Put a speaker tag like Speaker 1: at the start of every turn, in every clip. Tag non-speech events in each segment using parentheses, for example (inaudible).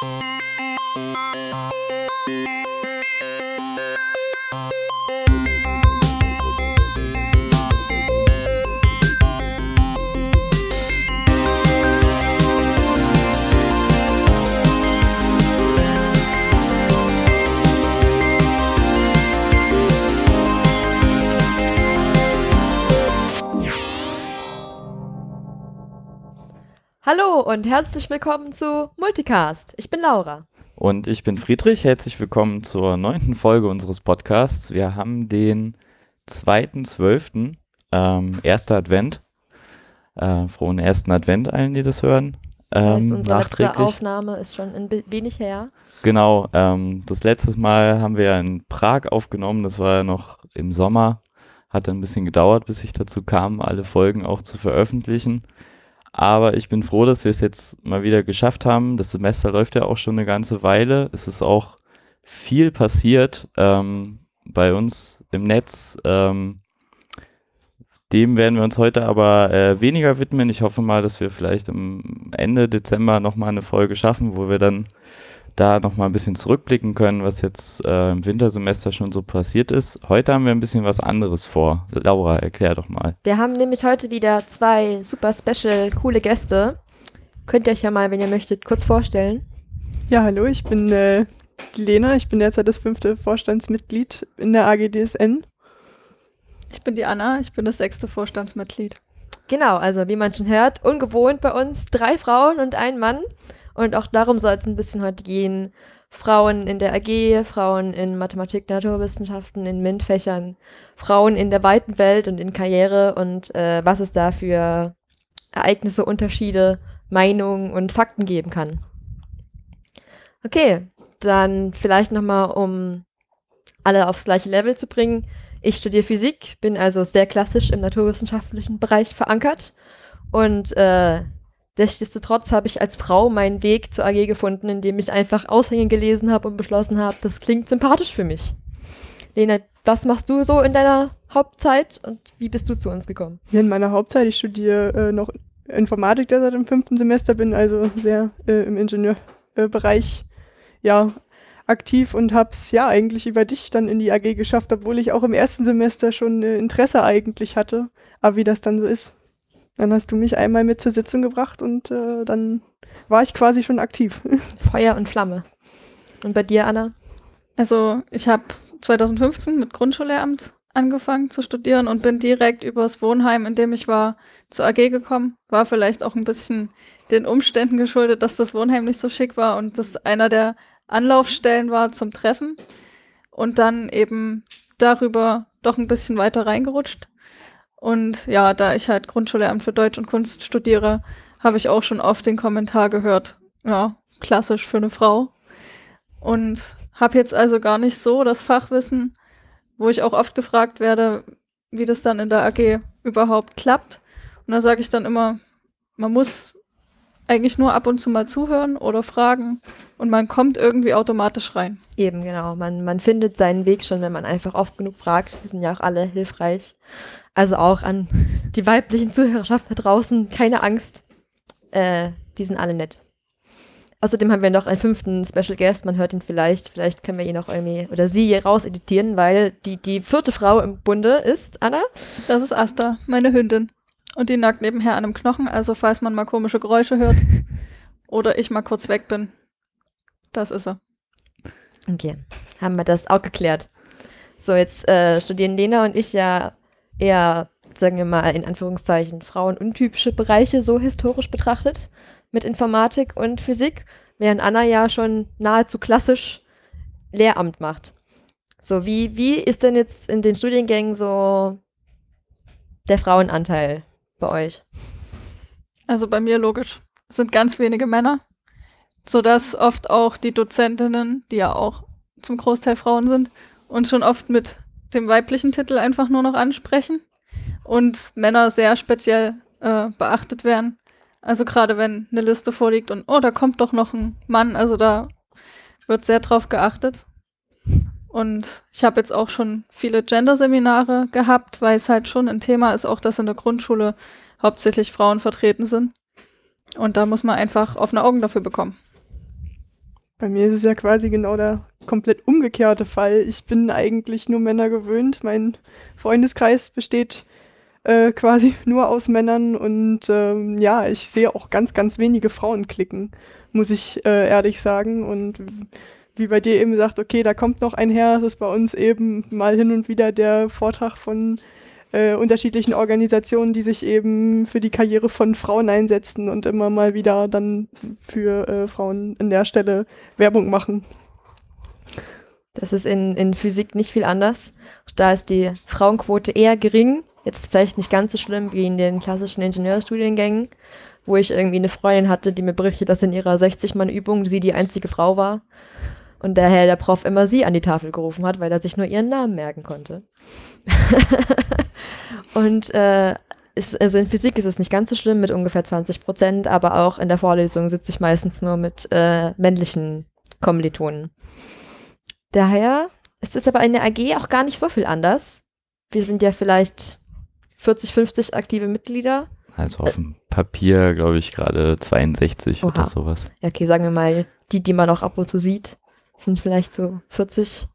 Speaker 1: Música Hallo und herzlich willkommen zu Multicast. Ich bin Laura.
Speaker 2: Und ich bin Friedrich. Herzlich willkommen zur neunten Folge unseres Podcasts. Wir haben den 2.12., ähm, erster Advent. Äh, frohen ersten Advent allen, die das hören.
Speaker 1: Das heißt,
Speaker 2: Ähm,
Speaker 1: unsere letzte. Aufnahme ist schon ein wenig her.
Speaker 2: Genau, ähm, das letzte Mal haben wir ja in Prag aufgenommen, das war ja noch im Sommer. Hat ein bisschen gedauert, bis ich dazu kam, alle Folgen auch zu veröffentlichen. Aber ich bin froh, dass wir es jetzt mal wieder geschafft haben. Das Semester läuft ja auch schon eine ganze Weile. Es ist auch viel passiert ähm, bei uns im Netz. Ähm, dem werden wir uns heute aber äh, weniger widmen. Ich hoffe mal, dass wir vielleicht am Ende Dezember nochmal eine Folge schaffen, wo wir dann da nochmal ein bisschen zurückblicken können, was jetzt äh, im Wintersemester schon so passiert ist. Heute haben wir ein bisschen was anderes vor. Laura, erklär doch mal.
Speaker 1: Wir haben nämlich heute wieder zwei super special coole Gäste. Könnt ihr euch ja mal, wenn ihr möchtet, kurz vorstellen.
Speaker 3: Ja, hallo, ich bin äh, die Lena. Ich bin derzeit das fünfte Vorstandsmitglied in der AGDSN.
Speaker 4: Ich bin die Anna, ich bin das sechste Vorstandsmitglied.
Speaker 1: Genau, also wie man schon hört, ungewohnt bei uns drei Frauen und ein Mann. Und auch darum soll es ein bisschen heute gehen. Frauen in der AG, Frauen in Mathematik, Naturwissenschaften, in MINT-Fächern, Frauen in der weiten Welt und in Karriere und äh, was es da für Ereignisse, Unterschiede, Meinungen und Fakten geben kann. Okay, dann vielleicht nochmal, um alle aufs gleiche Level zu bringen. Ich studiere Physik, bin also sehr klassisch im naturwissenschaftlichen Bereich verankert und äh, nichtsdestotrotz habe ich als Frau meinen Weg zur AG gefunden, indem ich einfach Aushänge gelesen habe und beschlossen habe, das klingt sympathisch für mich. Lena, was machst du so in deiner Hauptzeit und wie bist du zu uns gekommen?
Speaker 3: Hier in meiner Hauptzeit, ich studiere äh, noch Informatik derzeit im fünften Semester, bin also sehr äh, im Ingenieurbereich ja, aktiv und habe es ja eigentlich über dich dann in die AG geschafft, obwohl ich auch im ersten Semester schon äh, Interesse eigentlich hatte. Aber wie das dann so ist. Dann hast du mich einmal mit zur Sitzung gebracht und äh, dann war ich quasi schon aktiv. (laughs)
Speaker 1: Feuer und Flamme. Und bei dir, Anna?
Speaker 4: Also ich habe 2015 mit Grundschullehramt angefangen zu studieren und bin direkt übers Wohnheim, in dem ich war, zur AG gekommen. War vielleicht auch ein bisschen den Umständen geschuldet, dass das Wohnheim nicht so schick war und das einer der Anlaufstellen war zum Treffen. Und dann eben darüber doch ein bisschen weiter reingerutscht. Und ja, da ich halt Grundschullehramt für Deutsch und Kunst studiere, habe ich auch schon oft den Kommentar gehört, ja, klassisch für eine Frau. Und habe jetzt also gar nicht so das Fachwissen, wo ich auch oft gefragt werde, wie das dann in der AG überhaupt klappt. Und da sage ich dann immer, man muss eigentlich nur ab und zu mal zuhören oder fragen und man kommt irgendwie automatisch rein.
Speaker 1: Eben, genau. Man, man findet seinen Weg schon, wenn man einfach oft genug fragt. Die sind ja auch alle hilfreich. Also auch an die weiblichen Zuhörerschaft da draußen, keine Angst. Äh, die sind alle nett. Außerdem haben wir noch einen fünften Special Guest, man hört ihn vielleicht, vielleicht können wir ihn auch irgendwie oder sie hier raus editieren, weil die, die vierte Frau im Bunde ist Anna.
Speaker 4: Das ist Asta, meine Hündin. Und die nagt nebenher an einem Knochen, also falls man mal komische Geräusche hört (laughs) oder ich mal kurz weg bin, das ist er.
Speaker 1: Okay, haben wir das auch geklärt. So, jetzt äh, studieren Lena und ich ja eher, sagen wir mal, in Anführungszeichen, frauenuntypische Bereiche so historisch betrachtet mit Informatik und Physik, während Anna ja schon nahezu klassisch Lehramt macht. So, wie, wie ist denn jetzt in den Studiengängen so der Frauenanteil bei euch?
Speaker 4: Also bei mir logisch. Es sind ganz wenige Männer, sodass oft auch die Dozentinnen, die ja auch zum Großteil Frauen sind, uns schon oft mit dem weiblichen Titel einfach nur noch ansprechen und Männer sehr speziell äh, beachtet werden. Also gerade wenn eine Liste vorliegt und oh, da kommt doch noch ein Mann, also da wird sehr drauf geachtet. Und ich habe jetzt auch schon viele Gender-Seminare gehabt, weil es halt schon ein Thema ist, auch dass in der Grundschule hauptsächlich Frauen vertreten sind. Und da muss man einfach offene Augen dafür bekommen.
Speaker 3: Bei mir ist es ja quasi genau der komplett umgekehrte Fall. Ich bin eigentlich nur Männer gewöhnt. Mein Freundeskreis besteht äh, quasi (laughs) nur aus Männern und ähm, ja, ich sehe auch ganz, ganz wenige Frauen klicken, muss ich äh, ehrlich sagen. Und wie bei dir eben sagt, okay, da kommt noch ein her, das ist bei uns eben mal hin und wieder der Vortrag von äh, unterschiedlichen Organisationen, die sich eben für die Karriere von Frauen einsetzen und immer mal wieder dann für äh, Frauen in der Stelle Werbung machen.
Speaker 1: Das ist in, in Physik nicht viel anders. Da ist die Frauenquote eher gering. Jetzt vielleicht nicht ganz so schlimm wie in den klassischen Ingenieurstudiengängen, wo ich irgendwie eine Freundin hatte, die mir berichtet, dass in ihrer 60-Mann-Übung sie die einzige Frau war. Und daher der Prof immer sie an die Tafel gerufen hat, weil er sich nur ihren Namen merken konnte. (laughs) und äh, ist, also in Physik ist es nicht ganz so schlimm mit ungefähr 20 Prozent, aber auch in der Vorlesung sitze ich meistens nur mit äh, männlichen Kommilitonen. Daher ist es aber in der AG auch gar nicht so viel anders. Wir sind ja vielleicht 40, 50 aktive Mitglieder.
Speaker 2: Also auf dem Papier, glaube ich, gerade 62
Speaker 1: Oha.
Speaker 2: oder sowas.
Speaker 1: Ja, okay, sagen wir mal, die, die man auch ab und zu sieht, sind vielleicht so 40.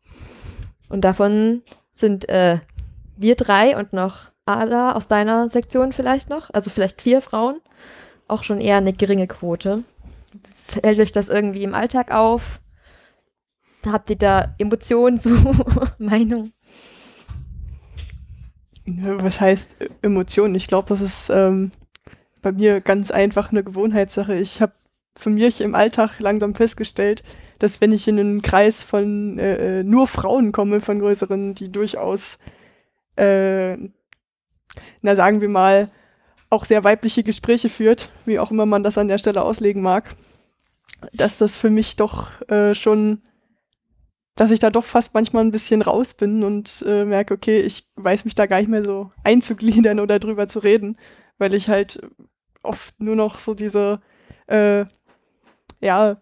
Speaker 1: Und davon sind äh, wir drei und noch Ada aus deiner Sektion vielleicht noch, also vielleicht vier Frauen, auch schon eher eine geringe Quote. Fällt euch das irgendwie im Alltag auf? Habt ihr da Emotionen (laughs) zu Meinung?
Speaker 3: Was heißt äh, Emotionen? Ich glaube, das ist ähm, bei mir ganz einfach eine Gewohnheitssache. Ich habe für mich im Alltag langsam festgestellt, dass wenn ich in einen Kreis von äh, äh, nur Frauen komme, von größeren, die durchaus, äh, na sagen wir mal, auch sehr weibliche Gespräche führt, wie auch immer man das an der Stelle auslegen mag, dass das für mich doch äh, schon dass ich da doch fast manchmal ein bisschen raus bin und äh, merke, okay, ich weiß mich da gar nicht mehr so einzugliedern oder drüber zu reden, weil ich halt oft nur noch so diese, äh, ja,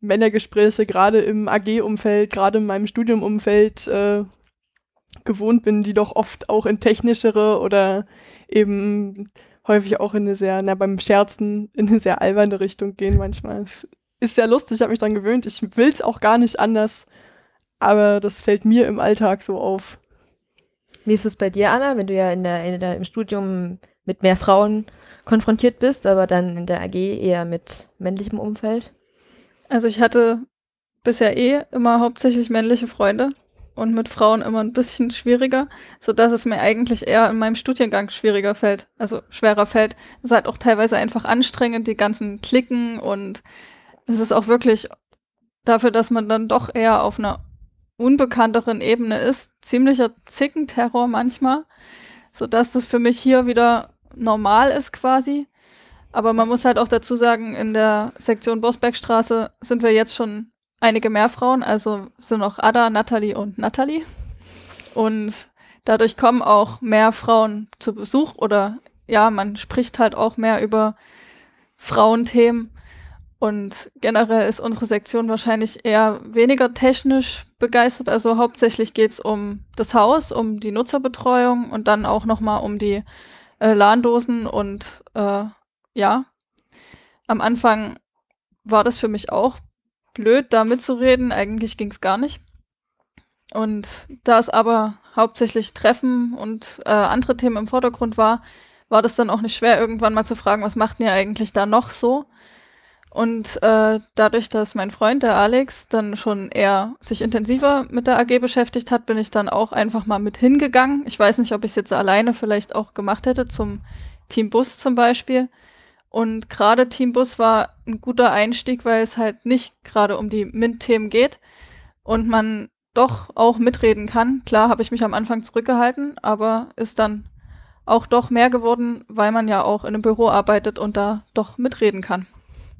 Speaker 3: Männergespräche gerade im AG-Umfeld, gerade in meinem Studiumumfeld äh, gewohnt bin, die doch oft auch in technischere oder eben häufig auch in eine sehr, na, beim Scherzen in eine sehr alberne Richtung gehen manchmal. Es ist sehr lustig, ich habe mich dran gewöhnt. Ich will es auch gar nicht anders, aber das fällt mir im Alltag so auf.
Speaker 1: Wie ist es bei dir, Anna, wenn du ja in der, in der, im Studium mit mehr Frauen konfrontiert bist, aber dann in der AG eher mit männlichem Umfeld?
Speaker 4: Also ich hatte bisher eh immer hauptsächlich männliche Freunde und mit Frauen immer ein bisschen schwieriger, sodass es mir eigentlich eher in meinem Studiengang schwieriger fällt, also schwerer fällt. Es ist halt auch teilweise einfach anstrengend, die ganzen Klicken und es ist auch wirklich dafür, dass man dann doch eher auf einer unbekannteren Ebene ist, ziemlicher Zickenterror manchmal, sodass das für mich hier wieder normal ist quasi. Aber man muss halt auch dazu sagen, in der Sektion Bosbergstraße sind wir jetzt schon einige mehr Frauen, also sind noch Ada, Natalie und Natalie. Und dadurch kommen auch mehr Frauen zu Besuch oder ja, man spricht halt auch mehr über Frauenthemen. Und generell ist unsere Sektion wahrscheinlich eher weniger technisch begeistert. Also hauptsächlich geht es um das Haus, um die Nutzerbetreuung und dann auch nochmal um die äh, LAN-Dosen. Und äh, ja, am Anfang war das für mich auch blöd, da mitzureden. Eigentlich ging es gar nicht. Und da es aber hauptsächlich Treffen und äh, andere Themen im Vordergrund war, war das dann auch nicht schwer, irgendwann mal zu fragen, was macht ihr eigentlich da noch so? Und äh, dadurch, dass mein Freund, der Alex, dann schon eher sich intensiver mit der AG beschäftigt hat, bin ich dann auch einfach mal mit hingegangen. Ich weiß nicht, ob ich es jetzt alleine vielleicht auch gemacht hätte, zum Team Bus zum Beispiel. Und gerade Team Bus war ein guter Einstieg, weil es halt nicht gerade um die MINT-Themen geht und man doch auch mitreden kann. Klar habe ich mich am Anfang zurückgehalten, aber ist dann auch doch mehr geworden, weil man ja auch in einem Büro arbeitet und da doch mitreden kann.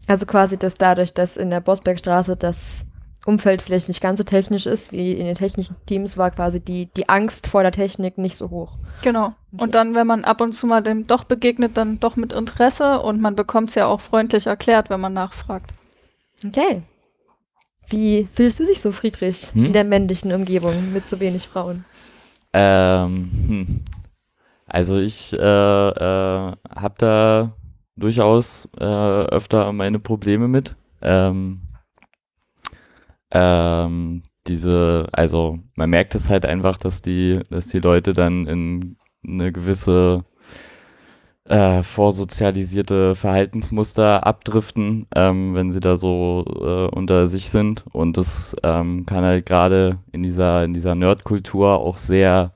Speaker 1: Also quasi, dass dadurch, dass in der Bosbergstraße das Umfeld vielleicht nicht ganz so technisch ist wie in den technischen Teams, war quasi die, die Angst vor der Technik nicht so hoch.
Speaker 4: Genau.
Speaker 1: Okay.
Speaker 4: Und dann, wenn man ab und zu mal dem doch begegnet, dann doch mit Interesse und man bekommt es ja auch freundlich erklärt, wenn man nachfragt.
Speaker 1: Okay. Wie fühlst du dich so, Friedrich,
Speaker 2: Hm?
Speaker 1: in der männlichen Umgebung mit so wenig Frauen?
Speaker 2: Ähm, hm. Also ich äh, äh, habe da durchaus äh, öfter meine Probleme mit. Ähm, ähm, diese, also man merkt es halt einfach, dass die, dass die Leute dann in eine gewisse äh, vorsozialisierte Verhaltensmuster abdriften, ähm, wenn sie da so äh, unter sich sind. Und das ähm, kann halt gerade in dieser, in dieser Nerdkultur auch sehr,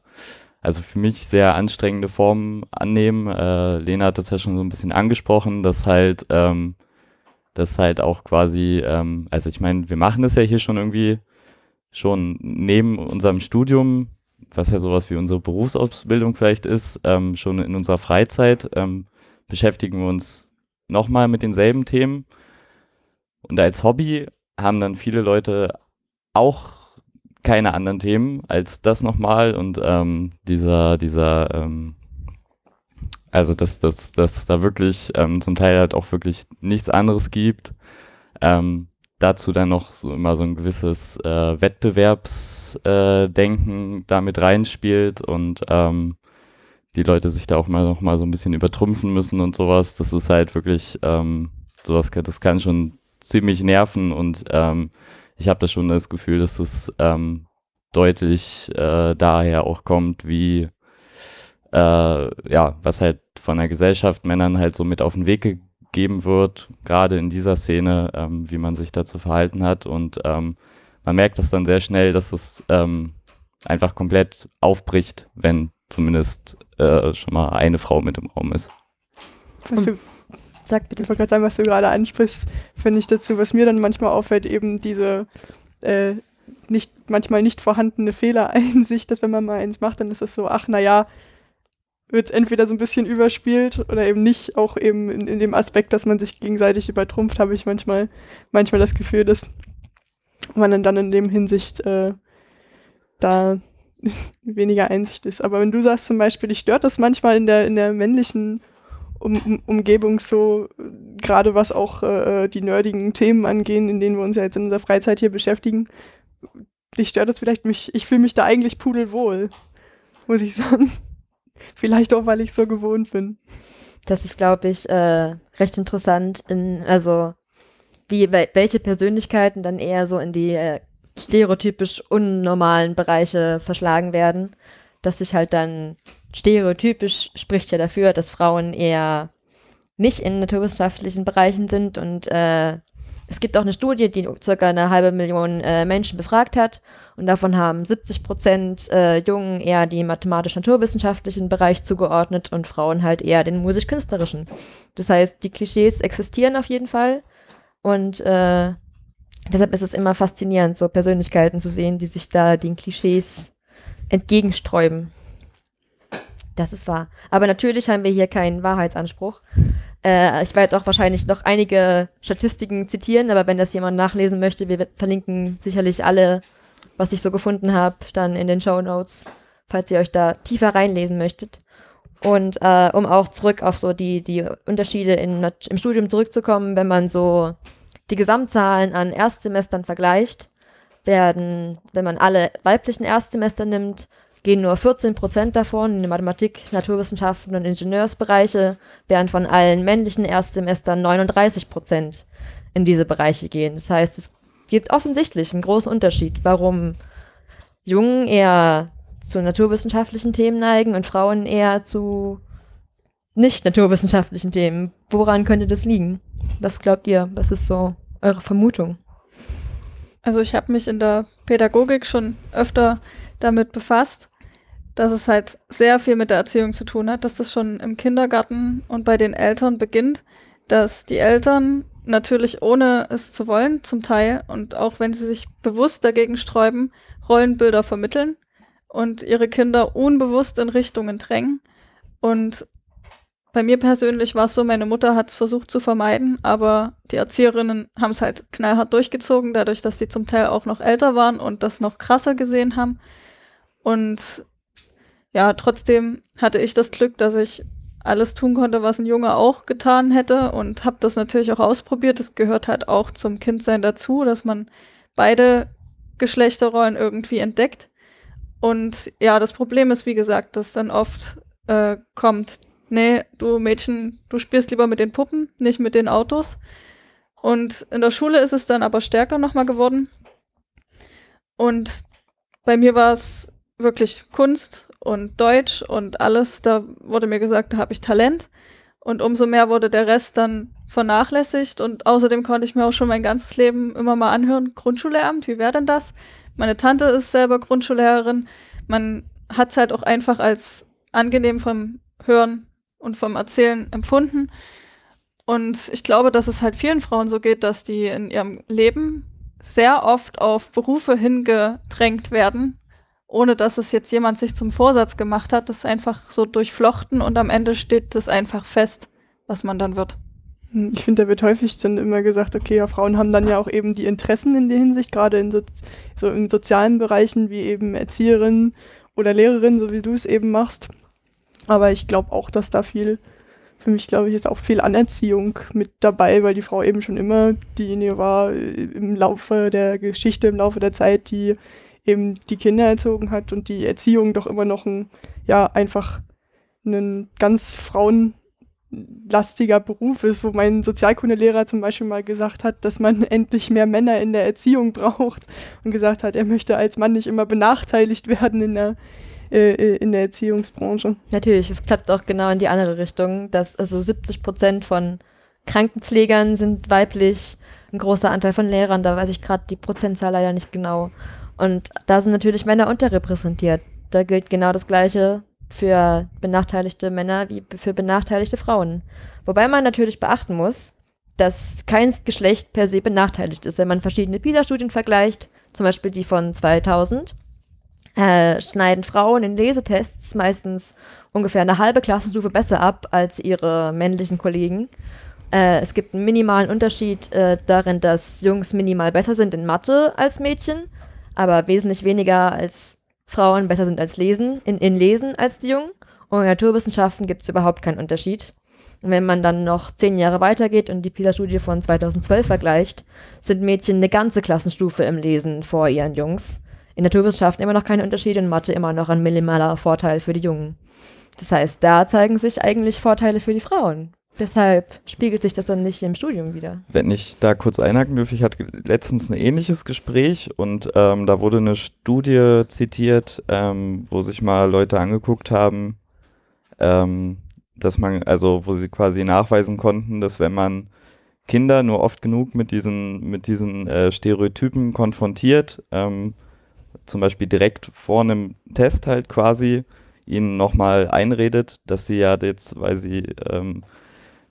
Speaker 2: also für mich sehr anstrengende Formen annehmen. Äh, Lena hat das ja schon so ein bisschen angesprochen, dass halt, ähm, dass halt auch quasi, ähm, also ich meine, wir machen das ja hier schon irgendwie schon neben unserem Studium was ja sowas wie unsere Berufsausbildung vielleicht ist, ähm, schon in unserer Freizeit ähm, beschäftigen wir uns nochmal mit denselben Themen. Und als Hobby haben dann viele Leute auch keine anderen Themen als das nochmal und ähm, dieser, dieser, ähm, also dass, dass, dass da wirklich ähm, zum Teil halt auch wirklich nichts anderes gibt. Ähm, dazu dann noch so immer so ein gewisses äh, Wettbewerbsdenken äh, damit reinspielt und ähm, die Leute sich da auch mal noch mal so ein bisschen übertrumpfen müssen und sowas. Das ist halt wirklich ähm, sowas, das kann schon ziemlich nerven und ähm, ich habe da schon das Gefühl, dass es ähm, deutlich äh, daher auch kommt, wie äh, ja, was halt von der Gesellschaft Männern halt so mit auf den Weg gegeben geben wird, gerade in dieser Szene, ähm, wie man sich dazu verhalten hat. Und ähm, man merkt das dann sehr schnell, dass es ähm, einfach komplett aufbricht, wenn zumindest äh, schon mal eine Frau mit im Raum ist.
Speaker 3: Was du, Sag bitte. Ich wollte gerade sagen, was du gerade ansprichst, finde ich dazu, was mir dann manchmal auffällt, eben diese äh, nicht, manchmal nicht vorhandene Fehlereinsicht, dass wenn man mal eins macht, dann ist es so, ach naja, wird es entweder so ein bisschen überspielt oder eben nicht. Auch eben in, in dem Aspekt, dass man sich gegenseitig übertrumpft, habe ich manchmal, manchmal das Gefühl, dass man dann in dem Hinsicht äh, da (laughs) weniger Einsicht ist. Aber wenn du sagst zum Beispiel, dich stört das manchmal in der, in der männlichen um, um, Umgebung so, gerade was auch äh, die nerdigen Themen angehen, in denen wir uns ja jetzt in unserer Freizeit hier beschäftigen, dich stört das vielleicht mich, ich fühle mich da eigentlich pudelwohl, muss ich (laughs) sagen. Vielleicht auch, weil ich so gewohnt bin.
Speaker 1: Das ist, glaube ich, äh, recht interessant, in, also wie welche Persönlichkeiten dann eher so in die äh, stereotypisch unnormalen Bereiche verschlagen werden. Dass sich halt dann stereotypisch spricht ja dafür, dass Frauen eher nicht in naturwissenschaftlichen Bereichen sind und äh, es gibt auch eine Studie, die circa eine halbe Million äh, Menschen befragt hat und davon haben 70 Prozent äh, Jungen eher die mathematisch-naturwissenschaftlichen Bereich zugeordnet und Frauen halt eher den musisch-künstlerischen. Das heißt, die Klischees existieren auf jeden Fall und äh, deshalb ist es immer faszinierend, so Persönlichkeiten zu sehen, die sich da den Klischees entgegensträuben. Das ist wahr. Aber natürlich haben wir hier keinen Wahrheitsanspruch. Äh, ich werde auch wahrscheinlich noch einige Statistiken zitieren, aber wenn das jemand nachlesen möchte, wir verlinken sicherlich alle, was ich so gefunden habe, dann in den Show Notes, falls ihr euch da tiefer reinlesen möchtet. Und äh, um auch zurück auf so die, die Unterschiede in, im Studium zurückzukommen, wenn man so die Gesamtzahlen an Erstsemestern vergleicht, werden, wenn man alle weiblichen Erstsemester nimmt, gehen nur 14 Prozent davon in die Mathematik, Naturwissenschaften und Ingenieursbereiche, während von allen männlichen Erstsemestern 39 Prozent in diese Bereiche gehen. Das heißt, es gibt offensichtlich einen großen Unterschied, warum Jungen eher zu naturwissenschaftlichen Themen neigen und Frauen eher zu nicht naturwissenschaftlichen Themen. Woran könnte das liegen? Was glaubt ihr? Was ist so eure Vermutung?
Speaker 4: Also ich habe mich in der Pädagogik schon öfter damit befasst dass es halt sehr viel mit der Erziehung zu tun hat, dass das schon im Kindergarten und bei den Eltern beginnt, dass die Eltern natürlich ohne es zu wollen zum Teil und auch wenn sie sich bewusst dagegen sträuben, Rollenbilder vermitteln und ihre Kinder unbewusst in Richtungen drängen. Und bei mir persönlich war es so, meine Mutter hat es versucht zu vermeiden, aber die Erzieherinnen haben es halt knallhart durchgezogen, dadurch, dass sie zum Teil auch noch älter waren und das noch krasser gesehen haben. Und ja, trotzdem hatte ich das Glück, dass ich alles tun konnte, was ein Junge auch getan hätte und habe das natürlich auch ausprobiert. Es gehört halt auch zum Kindsein dazu, dass man beide Geschlechterrollen irgendwie entdeckt. Und ja, das Problem ist, wie gesagt, dass dann oft äh, kommt, nee, du Mädchen, du spielst lieber mit den Puppen, nicht mit den Autos. Und in der Schule ist es dann aber stärker nochmal geworden. Und bei mir war es wirklich Kunst und Deutsch und alles. Da wurde mir gesagt, da habe ich Talent. Und umso mehr wurde der Rest dann vernachlässigt. Und außerdem konnte ich mir auch schon mein ganzes Leben immer mal anhören, Grundschullehramt, wie wäre denn das? Meine Tante ist selber Grundschullehrerin. Man hat es halt auch einfach als angenehm vom Hören und vom Erzählen empfunden. Und ich glaube, dass es halt vielen Frauen so geht, dass die in ihrem Leben sehr oft auf Berufe hingedrängt werden, ohne dass es jetzt jemand sich zum Vorsatz gemacht hat. Das ist einfach so durchflochten und am Ende steht das einfach fest, was man dann wird.
Speaker 3: Hm, ich finde, da wird häufig dann immer gesagt, okay, ja, Frauen haben dann ja auch eben die Interessen in der Hinsicht, gerade in so, so in sozialen Bereichen wie eben Erzieherin oder Lehrerin, so wie du es eben machst. Aber ich glaube auch, dass da viel, für mich glaube ich, ist auch viel Anerziehung mit dabei, weil die Frau eben schon immer diejenige war äh, im Laufe der Geschichte, im Laufe der Zeit, die eben die Kinder erzogen hat und die Erziehung doch immer noch ein, ja, einfach ein ganz frauenlastiger Beruf ist, wo mein Sozialkundelehrer zum Beispiel mal gesagt hat, dass man (laughs) endlich mehr Männer in der Erziehung braucht und gesagt hat, er möchte als Mann nicht immer benachteiligt werden in der, äh, äh in der Erziehungsbranche.
Speaker 1: Natürlich, es klappt auch genau in die andere Richtung, dass also 70 Prozent von Krankenpflegern sind weiblich, ein großer Anteil von Lehrern, da weiß ich gerade die Prozentzahl leider nicht genau. Und da sind natürlich Männer unterrepräsentiert. Da gilt genau das Gleiche für benachteiligte Männer wie für benachteiligte Frauen. Wobei man natürlich beachten muss, dass kein Geschlecht per se benachteiligt ist. Wenn man verschiedene PISA-Studien vergleicht, zum Beispiel die von 2000, äh, schneiden Frauen in Lesetests meistens ungefähr eine halbe Klassenstufe besser ab als ihre männlichen Kollegen. Äh, es gibt einen minimalen Unterschied äh, darin, dass Jungs minimal besser sind in Mathe als Mädchen aber wesentlich weniger als Frauen besser sind als Lesen, in, in Lesen als die Jungen. Und in Naturwissenschaften gibt es überhaupt keinen Unterschied. Und wenn man dann noch zehn Jahre weitergeht und die PISA-Studie von 2012 vergleicht, sind Mädchen eine ganze Klassenstufe im Lesen vor ihren Jungs. In Naturwissenschaften immer noch keine Unterschiede, in Mathe immer noch ein minimaler Vorteil für die Jungen. Das heißt, da zeigen sich eigentlich Vorteile für die Frauen. Weshalb spiegelt sich das dann nicht im Studium wieder?
Speaker 2: Wenn ich da kurz einhaken dürfe, ich hatte letztens ein ähnliches Gespräch und ähm, da wurde eine Studie zitiert, ähm, wo sich mal Leute angeguckt haben, ähm, dass man, also wo sie quasi nachweisen konnten, dass wenn man Kinder nur oft genug mit diesen, mit diesen äh, Stereotypen konfrontiert, ähm, zum Beispiel direkt vor einem Test halt quasi, ihnen nochmal einredet, dass sie ja jetzt, weil sie ähm,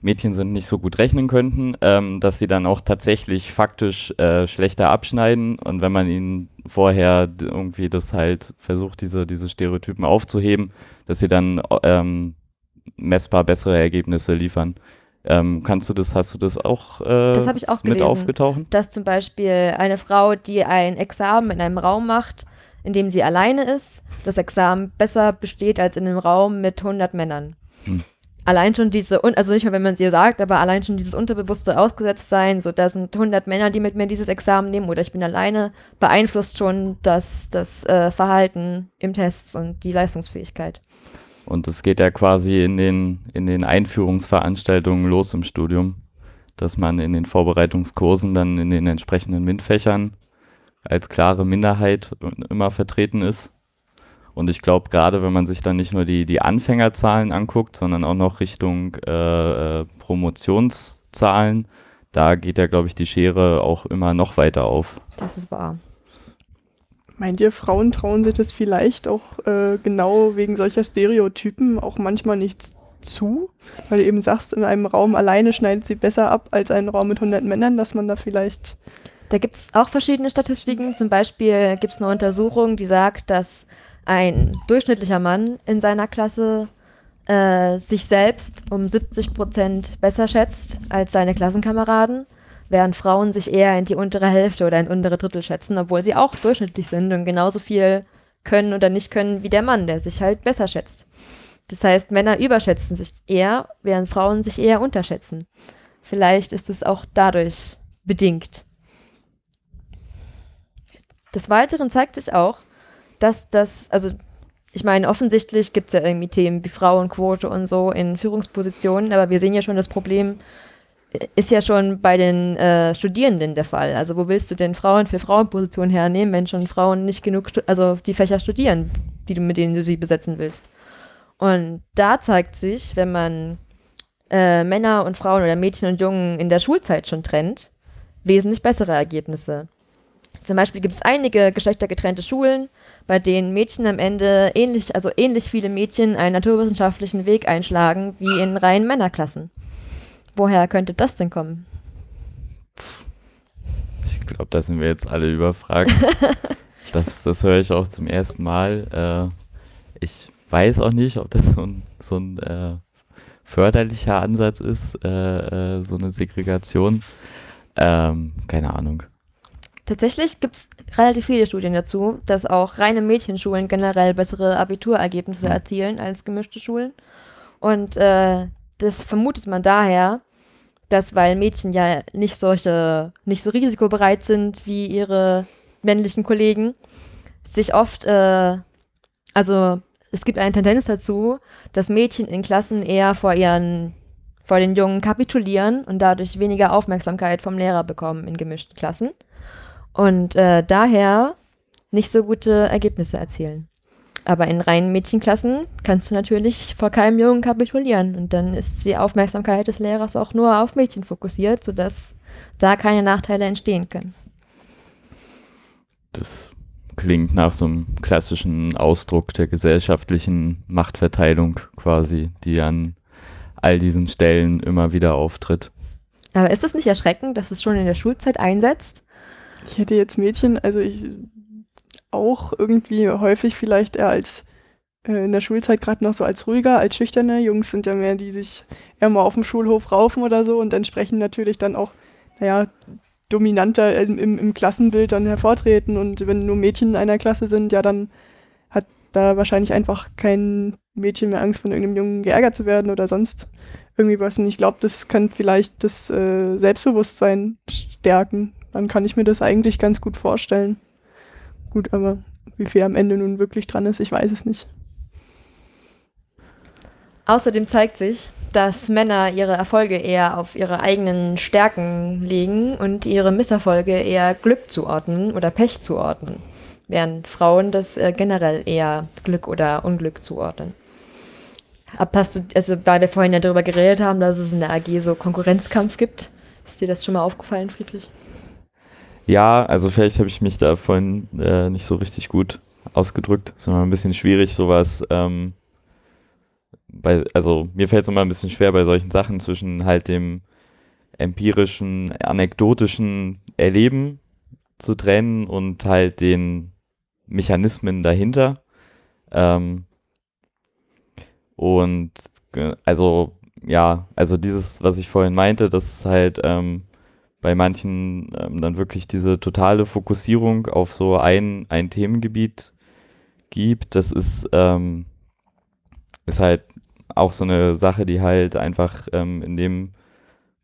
Speaker 2: Mädchen sind, nicht so gut rechnen könnten, ähm, dass sie dann auch tatsächlich faktisch äh, schlechter abschneiden und wenn man ihnen vorher irgendwie das halt versucht, diese, diese Stereotypen aufzuheben, dass sie dann ähm, messbar bessere Ergebnisse liefern. Ähm, kannst du das, hast du das auch, äh,
Speaker 1: das ich auch
Speaker 2: mit
Speaker 1: gelesen,
Speaker 2: aufgetaucht?
Speaker 1: Dass zum Beispiel eine Frau, die ein Examen in einem Raum macht, in dem sie alleine ist, das Examen besser besteht als in einem Raum mit 100 Männern. Hm allein schon diese, also nicht mal, wenn man es ihr sagt, aber allein schon dieses unterbewusste Ausgesetztsein, so da sind 100 Männer, die mit mir dieses Examen nehmen oder ich bin alleine, beeinflusst schon das, das äh, Verhalten im Test und die Leistungsfähigkeit.
Speaker 2: Und es geht ja quasi in den, in den Einführungsveranstaltungen los im Studium, dass man in den Vorbereitungskursen dann in den entsprechenden MINT-Fächern als klare Minderheit immer vertreten ist und ich glaube, gerade wenn man sich dann nicht nur die, die Anfängerzahlen anguckt, sondern auch noch Richtung äh, äh, Promotionszahlen, da geht ja, glaube ich, die Schere auch immer noch weiter auf.
Speaker 1: Das ist wahr.
Speaker 3: Meint ihr, Frauen trauen sich das vielleicht auch äh, genau wegen solcher Stereotypen auch manchmal nicht zu? Weil du eben sagst, in einem Raum alleine schneidet sie besser ab als ein Raum mit 100 Männern, dass man da vielleicht.
Speaker 1: Da gibt es auch verschiedene Statistiken. Zum Beispiel gibt es eine Untersuchung, die sagt, dass ein durchschnittlicher Mann in seiner Klasse äh, sich selbst um 70 Prozent besser schätzt als seine Klassenkameraden, während Frauen sich eher in die untere Hälfte oder ins untere Drittel schätzen, obwohl sie auch durchschnittlich sind und genauso viel können oder nicht können wie der Mann, der sich halt besser schätzt. Das heißt, Männer überschätzen sich eher, während Frauen sich eher unterschätzen. Vielleicht ist es auch dadurch bedingt. Des Weiteren zeigt sich auch, dass das, also ich meine, offensichtlich gibt es ja irgendwie Themen wie Frauenquote und so in Führungspositionen, aber wir sehen ja schon das Problem, ist ja schon bei den äh, Studierenden der Fall. Also wo willst du denn Frauen für Frauenpositionen hernehmen, wenn schon Frauen nicht genug, also die Fächer studieren, die du, mit denen du sie besetzen willst? Und da zeigt sich, wenn man äh, Männer und Frauen oder Mädchen und Jungen in der Schulzeit schon trennt, wesentlich bessere Ergebnisse. Zum Beispiel gibt es einige geschlechtergetrennte Schulen, bei denen Mädchen am Ende ähnlich, also ähnlich viele Mädchen einen naturwissenschaftlichen Weg einschlagen wie in reinen Männerklassen. Woher könnte das denn kommen?
Speaker 2: Ich glaube, da sind wir jetzt alle überfragt. (laughs) das, das höre ich auch zum ersten Mal. Äh, ich weiß auch nicht, ob das so ein, so ein äh, förderlicher Ansatz ist, äh, äh so eine Segregation. Ähm, keine Ahnung.
Speaker 1: Tatsächlich gibt es relativ viele Studien dazu, dass auch reine Mädchenschulen generell bessere Abiturergebnisse
Speaker 2: Mhm.
Speaker 1: erzielen als gemischte Schulen. Und äh, das vermutet man daher, dass weil Mädchen ja nicht solche, nicht so risikobereit sind wie ihre männlichen Kollegen, sich oft, äh, also es gibt eine Tendenz dazu, dass Mädchen in Klassen eher vor ihren, vor den Jungen kapitulieren und dadurch weniger Aufmerksamkeit vom Lehrer bekommen in gemischten Klassen und äh, daher nicht so gute Ergebnisse erzielen. Aber in reinen Mädchenklassen kannst du natürlich vor keinem Jungen kapitulieren und dann ist die Aufmerksamkeit des Lehrers auch nur auf Mädchen fokussiert, sodass da keine Nachteile entstehen können.
Speaker 2: Das klingt nach so einem klassischen Ausdruck der gesellschaftlichen Machtverteilung quasi, die an all diesen Stellen immer wieder auftritt.
Speaker 1: Aber ist es nicht erschreckend, dass es schon in der Schulzeit einsetzt?
Speaker 3: Ich hätte jetzt Mädchen, also ich auch irgendwie häufig vielleicht eher als äh, in der Schulzeit gerade noch so als ruhiger, als schüchterne. Jungs sind ja mehr, die sich eher mal auf dem Schulhof raufen oder so und entsprechend natürlich dann auch, naja, dominanter im, im, im Klassenbild dann hervortreten. Und wenn nur Mädchen in einer Klasse sind, ja, dann hat da wahrscheinlich einfach kein Mädchen mehr Angst, von irgendeinem Jungen geärgert zu werden oder sonst irgendwie was. Und ich glaube, das kann vielleicht das äh, Selbstbewusstsein stärken. Dann kann ich mir das eigentlich ganz gut vorstellen. Gut, aber wie viel am Ende nun wirklich dran ist, ich weiß es nicht.
Speaker 1: Außerdem zeigt sich, dass Männer ihre Erfolge eher auf ihre eigenen Stärken legen und ihre Misserfolge eher Glück zuordnen oder Pech zuordnen, während Frauen das äh, generell eher Glück oder Unglück zuordnen. Hast du, also weil wir vorhin ja darüber geredet haben, dass es in der AG so Konkurrenzkampf gibt, ist dir das schon mal aufgefallen, Friedrich?
Speaker 2: Ja, also vielleicht habe ich mich da vorhin äh, nicht so richtig gut ausgedrückt. ist immer ein bisschen schwierig, sowas. Ähm, bei, also mir fällt es immer ein bisschen schwer bei solchen Sachen zwischen halt dem empirischen, anekdotischen Erleben zu trennen und halt den Mechanismen dahinter. Ähm, und ge- also ja, also dieses, was ich vorhin meinte, dass halt ähm, bei manchen ähm, dann wirklich diese totale Fokussierung auf so ein, ein Themengebiet gibt. Das ist, ähm, ist halt auch so eine Sache, die halt einfach ähm, in dem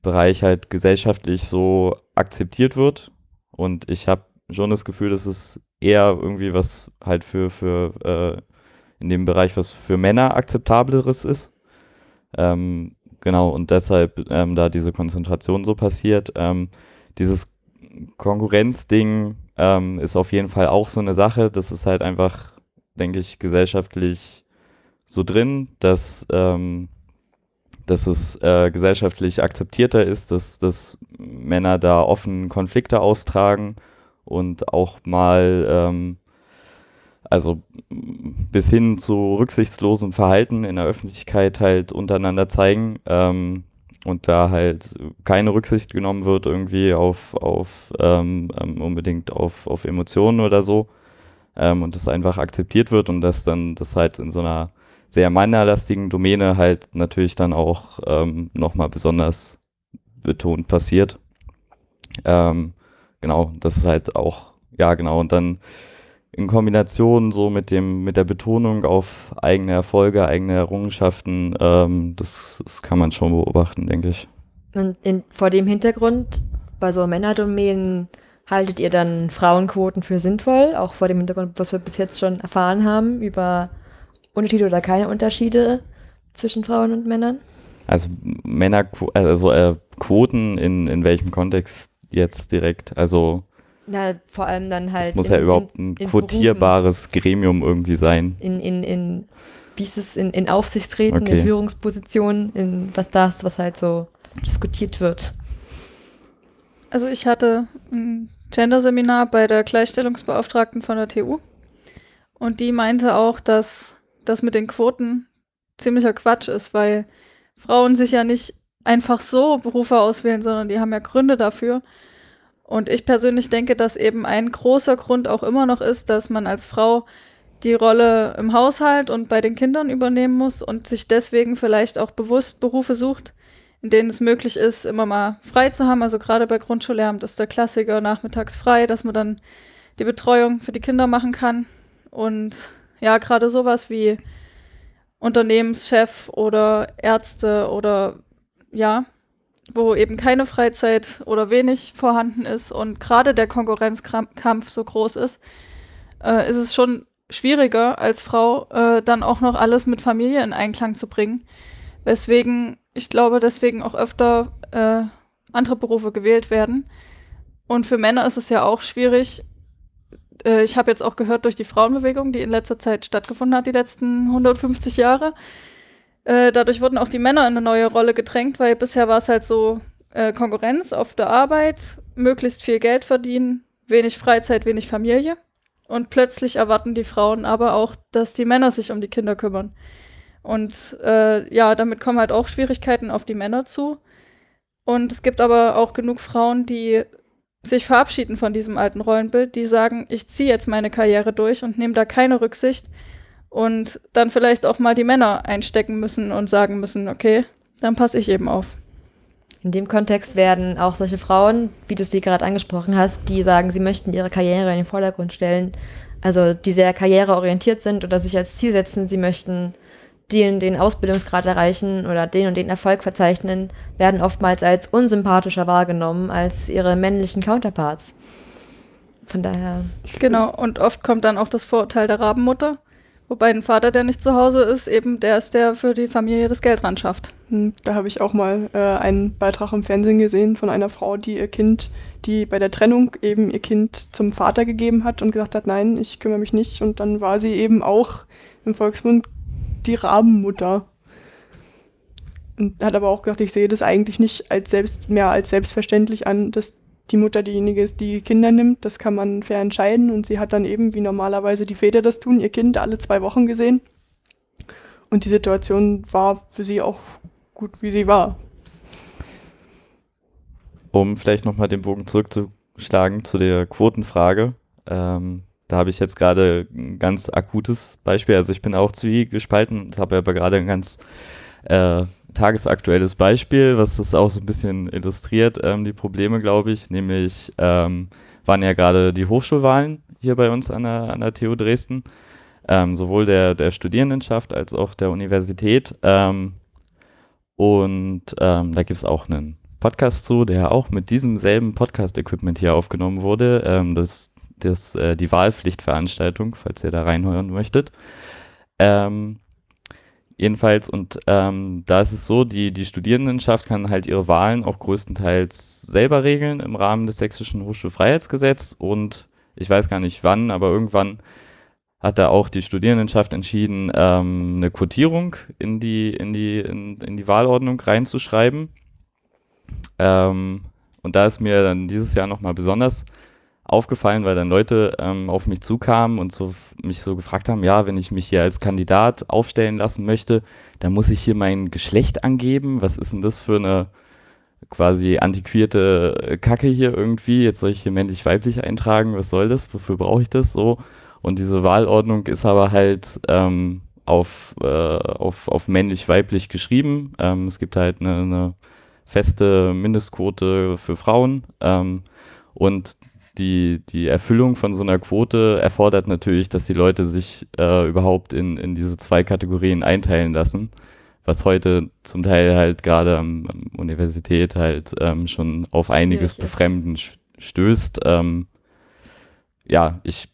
Speaker 2: Bereich halt gesellschaftlich so akzeptiert wird. Und ich habe schon das Gefühl, dass es eher irgendwie was halt für, für äh, in dem Bereich was für Männer akzeptableres ist. Ähm, genau, und deshalb ähm, da diese Konzentration so passiert. Ähm, dieses Konkurrenzding ähm, ist auf jeden Fall auch so eine Sache. Das ist halt einfach, denke ich, gesellschaftlich so drin, dass, ähm, dass es äh, gesellschaftlich akzeptierter ist, dass, dass Männer da offen Konflikte austragen und auch mal, ähm, also bis hin zu rücksichtslosem Verhalten in der Öffentlichkeit halt untereinander zeigen ähm, und da halt keine Rücksicht genommen wird irgendwie auf, auf ähm, ähm, unbedingt auf, auf Emotionen oder so ähm, und das einfach akzeptiert wird und dass dann das halt in so einer sehr männerlastigen Domäne halt natürlich dann auch ähm, nochmal besonders betont passiert. Ähm, genau, das ist halt auch, ja genau, und dann in Kombination so mit dem, mit der Betonung auf eigene Erfolge, eigene Errungenschaften, ähm, das, das kann man schon beobachten, denke ich.
Speaker 1: Und in, vor dem Hintergrund, bei so Männerdomänen, haltet ihr dann Frauenquoten für sinnvoll, auch vor dem Hintergrund, was wir bis jetzt schon erfahren haben über Unterschiede oder keine Unterschiede zwischen Frauen und Männern?
Speaker 2: Also Männer, also äh, Quoten in, in welchem Kontext jetzt direkt? Also
Speaker 1: Na, vor allem dann halt.
Speaker 2: es muss
Speaker 1: in,
Speaker 2: ja überhaupt
Speaker 1: in,
Speaker 2: ein
Speaker 1: in
Speaker 2: quotierbares Gremium irgendwie sein.
Speaker 1: Berufen, in, in, in, wie ist es, in, in Aufsichtsräten,
Speaker 2: Okay.
Speaker 1: in Führungspositionen, in was das, was halt so diskutiert wird.
Speaker 4: Also ich hatte ein Gender-Seminar bei der Gleichstellungsbeauftragten von der TU und die meinte auch, dass das mit den Quoten ziemlicher Quatsch ist, weil Frauen sich ja nicht einfach so Berufe auswählen, sondern die haben ja Gründe dafür. Und ich persönlich denke, dass eben ein großer Grund auch immer noch ist, dass man als Frau die Rolle im Haushalt und bei den Kindern übernehmen muss und sich deswegen vielleicht auch bewusst Berufe sucht, in denen es möglich ist, immer mal frei zu haben. Also gerade bei Grundschullehramt ist der Klassiker nachmittags frei, dass man dann die Betreuung für die Kinder machen kann. Und ja, gerade sowas wie Unternehmenschef oder Ärzte oder ja, wo eben keine Freizeit oder wenig vorhanden ist und gerade der Konkurrenzkampf so groß ist, äh, ist es schon schwieriger als Frau äh, dann auch noch alles mit Familie in Einklang zu bringen. Weswegen, ich glaube, deswegen auch öfter äh, andere Berufe gewählt werden. Und für Männer ist es ja auch schwierig. Äh, ich habe jetzt auch gehört durch die Frauenbewegung, die in letzter Zeit stattgefunden hat, die letzten 150 Jahre. Äh, dadurch wurden auch die Männer in eine neue Rolle gedrängt, weil bisher war es halt so äh, Konkurrenz auf der Arbeit, möglichst viel Geld verdienen, wenig Freizeit, wenig Familie. Und plötzlich erwarten die Frauen aber auch, dass die Männer sich um die Kinder kümmern. Und äh, ja, damit kommen halt auch Schwierigkeiten auf die Männer zu. Und es gibt aber auch genug Frauen, die sich verabschieden von diesem alten Rollenbild, die sagen, ich ziehe jetzt meine Karriere durch und nehme da keine Rücksicht und dann vielleicht auch mal die Männer einstecken müssen und sagen müssen, okay, dann passe ich eben auf.
Speaker 1: In dem Kontext werden auch solche Frauen, wie du sie gerade angesprochen hast, die sagen, sie möchten ihre Karriere in den Vordergrund stellen, also die sehr karriereorientiert sind oder sich als Ziel setzen, sie möchten den, den Ausbildungsgrad erreichen oder den und den Erfolg verzeichnen, werden oftmals als unsympathischer wahrgenommen als ihre männlichen Counterparts. Von daher.
Speaker 4: Genau, und oft kommt dann auch das Vorurteil der Rabenmutter, wobei ein Vater, der nicht zu Hause ist, eben der ist, der für die Familie das Geld ran schafft.
Speaker 3: Hm, Da habe ich auch mal äh, einen Beitrag im Fernsehen gesehen von einer Frau, die ihr Kind, die bei der Trennung eben ihr Kind zum Vater gegeben hat und gesagt hat, nein, ich kümmere mich nicht. Und dann war sie eben auch im Volksmund die Rabenmutter. Und hat aber auch gesagt, ich sehe das eigentlich nicht als selbst, mehr als selbstverständlich an, dass die Mutter diejenige ist, die Kinder nimmt. Das kann man fair entscheiden. Und sie hat dann eben, wie normalerweise die Väter das tun, ihr Kind alle zwei Wochen gesehen. Und die Situation war für sie auch gut, wie sie war.
Speaker 2: Um vielleicht nochmal den Bogen zurückzuschlagen zu der Quotenfrage. Ähm, da habe ich jetzt gerade ein ganz akutes Beispiel. Also ich bin auch zwiegespalten und habe aber gerade ein ganz äh, tagesaktuelles Beispiel, was das auch so ein bisschen illustriert, ähm, die Probleme, glaube ich. Nämlich ähm, waren ja gerade die Hochschulwahlen hier bei uns an der, an der TU Dresden. Ähm, sowohl der, der Studierendenschaft als auch der Universität. Ähm, und ähm, da gibt es auch einen Podcast zu, der auch mit diesem selben Podcast-Equipment hier aufgenommen wurde. Ähm, das das, äh, die Wahlpflichtveranstaltung, falls ihr da reinhören möchtet. Ähm, jedenfalls, und ähm, da ist es so, die, die Studierendenschaft kann halt ihre Wahlen auch größtenteils selber regeln im Rahmen des Sächsischen Hochschulfreiheitsgesetzes und ich weiß gar nicht wann, aber irgendwann hat da auch die Studierendenschaft entschieden, ähm, eine Quotierung in die, in die, in, in die Wahlordnung reinzuschreiben. Ähm, und da ist mir dann dieses Jahr nochmal besonders aufgefallen, weil dann Leute ähm, auf mich zukamen und so mich so gefragt haben, ja, wenn ich mich hier als Kandidat aufstellen lassen möchte, dann muss ich hier mein Geschlecht angeben. Was ist denn das für eine quasi antiquierte äh, Kacke hier irgendwie? Jetzt soll ich hier männlich-weiblich eintragen, was soll das? Wofür brauche ich das so? Und diese Wahlordnung ist aber halt ähm, auf, äh, auf, auf männlich-weiblich geschrieben. Ähm, es gibt halt eine, eine feste Mindestquote für Frauen. Ähm, und die, die Erfüllung von so einer Quote erfordert natürlich, dass die Leute sich äh, überhaupt in, in diese zwei Kategorien einteilen lassen, was heute zum Teil halt gerade am, am Universität halt ähm, schon auf einiges
Speaker 1: Schwierig.
Speaker 2: Befremden stößt. Ähm, ja, ich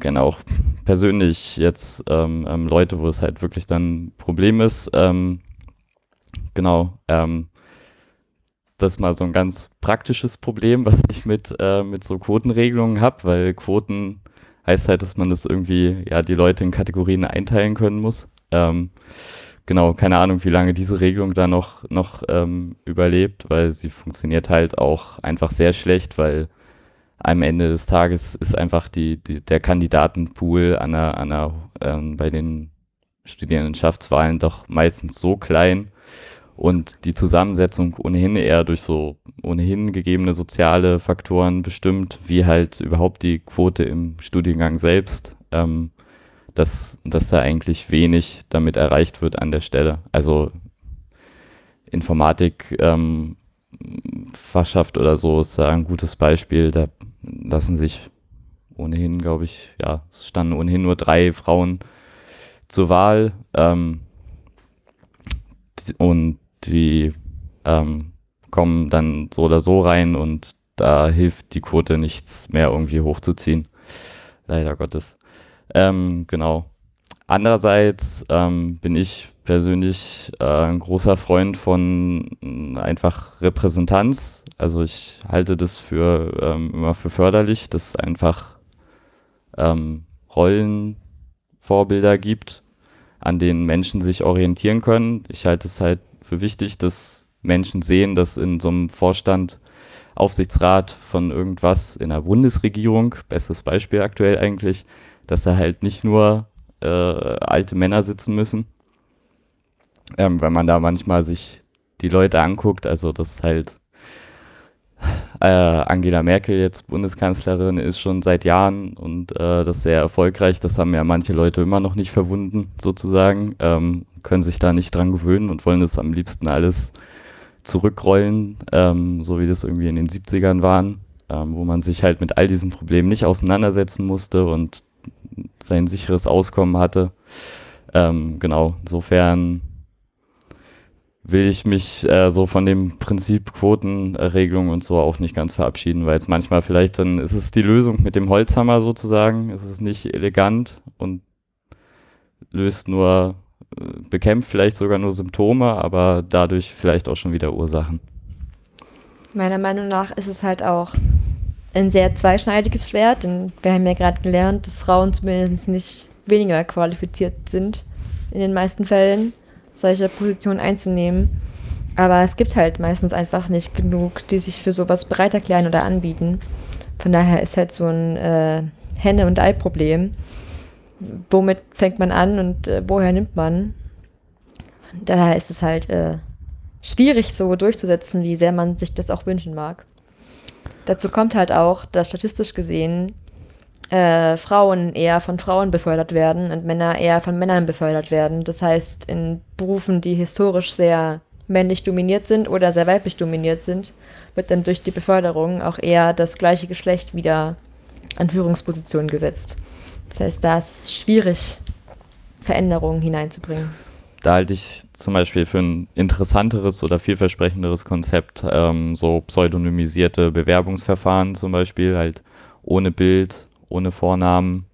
Speaker 2: kenne auch persönlich jetzt ähm, ähm, Leute, wo es halt wirklich dann ein Problem ist. Ähm, genau. Ähm, das ist mal so ein ganz praktisches Problem, was ich mit, äh, mit so Quotenregelungen habe, weil Quoten heißt halt, dass man das irgendwie, ja, die Leute in Kategorien einteilen können muss. Ähm, genau, keine Ahnung, wie lange diese Regelung da noch, noch ähm, überlebt, weil sie funktioniert halt auch einfach sehr schlecht, weil am Ende des Tages ist einfach die, die der Kandidatenpool an einer, an einer, ähm, bei den Studierendenschaftswahlen doch meistens so klein und die Zusammensetzung ohnehin eher durch so ohnehin gegebene soziale Faktoren bestimmt, wie halt überhaupt die Quote im Studiengang selbst, ähm, dass, dass da eigentlich wenig damit erreicht wird an der Stelle. Also Informatik ähm, Fachschaft oder so ist da ein gutes Beispiel. Da lassen sich ohnehin, glaube ich, ja, es standen ohnehin nur drei Frauen zur Wahl. Ähm, und die ähm, kommen dann so oder so rein und da hilft die Quote nichts mehr irgendwie hochzuziehen. Leider Gottes. Ähm, genau. Andererseits ähm, bin ich persönlich äh, ein großer Freund von äh, einfach Repräsentanz. Also ich halte das für ähm, immer für förderlich, dass es einfach ähm, Rollenvorbilder gibt, an denen Menschen sich orientieren können. Ich halte es halt für wichtig, dass Menschen sehen, dass in so einem Vorstand, Aufsichtsrat von irgendwas in der Bundesregierung, bestes Beispiel aktuell eigentlich, dass da halt nicht nur äh, alte Männer sitzen müssen, ähm, wenn man da manchmal sich die Leute anguckt, also dass halt äh, Angela Merkel jetzt Bundeskanzlerin ist schon seit Jahren und äh, das sehr erfolgreich. Das haben ja manche Leute immer noch nicht verwunden, sozusagen, ähm, können sich da nicht dran gewöhnen und wollen das am liebsten alles zurückrollen, ähm, so wie das irgendwie in den 70ern waren, ähm, wo man sich halt mit all diesen Problemen nicht auseinandersetzen musste und sein sicheres Auskommen hatte. Ähm, genau, insofern will ich mich äh, so von dem Prinzip Quotenregelung und so auch nicht ganz verabschieden, weil es manchmal vielleicht dann ist es die Lösung mit dem Holzhammer sozusagen, es ist nicht elegant und löst nur, bekämpft vielleicht sogar nur Symptome, aber dadurch vielleicht auch schon wieder Ursachen.
Speaker 1: Meiner Meinung nach ist es halt auch ein sehr zweischneidiges Schwert, denn wir haben ja gerade gelernt, dass Frauen zumindest nicht weniger qualifiziert sind in den meisten Fällen solche Positionen einzunehmen. Aber es gibt halt meistens einfach nicht genug, die sich für sowas bereit erklären oder anbieten. Von daher ist halt so ein äh, Henne- und Ei-Problem. Womit fängt man an und äh, woher nimmt man? Von daher ist es halt äh, schwierig so durchzusetzen, wie sehr man sich das auch wünschen mag. Dazu kommt halt auch, dass statistisch gesehen äh, Frauen eher von Frauen befördert werden und Männer eher von Männern befördert werden. Das heißt, in Berufen, die historisch sehr männlich dominiert sind oder sehr weiblich dominiert sind, wird dann durch die Beförderung auch eher das gleiche Geschlecht wieder an Führungspositionen gesetzt. Das heißt, da ist es schwierig, Veränderungen hineinzubringen.
Speaker 2: Da halte ich zum Beispiel für ein interessanteres oder vielversprechenderes Konzept ähm, so pseudonymisierte Bewerbungsverfahren zum Beispiel, halt ohne Bild, ohne Vornamen,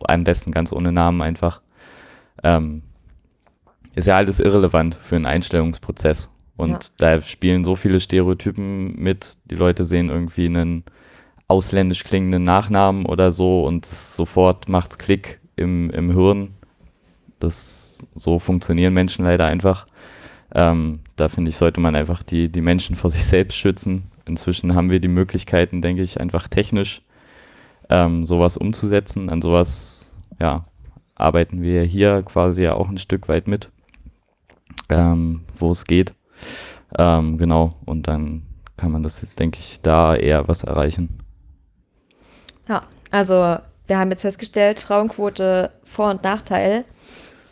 Speaker 2: am besten ganz ohne Namen einfach. Ähm, ist ja alles irrelevant für einen Einstellungsprozess. Und ja. da spielen so viele Stereotypen mit. Die Leute sehen irgendwie einen ausländisch klingenden Nachnamen oder so und sofort macht's Klick im, im Hirn. Das, so funktionieren Menschen leider einfach. Ähm, da finde ich, sollte man einfach die, die Menschen vor sich selbst schützen. Inzwischen haben wir die Möglichkeiten, denke ich, einfach technisch ähm, sowas umzusetzen. An sowas, ja, arbeiten wir hier quasi ja auch ein Stück weit mit, ähm, wo es geht. Ähm, genau, und dann kann man das, denke ich, da eher was erreichen.
Speaker 1: Also wir haben jetzt festgestellt, Frauenquote Vor- und Nachteil.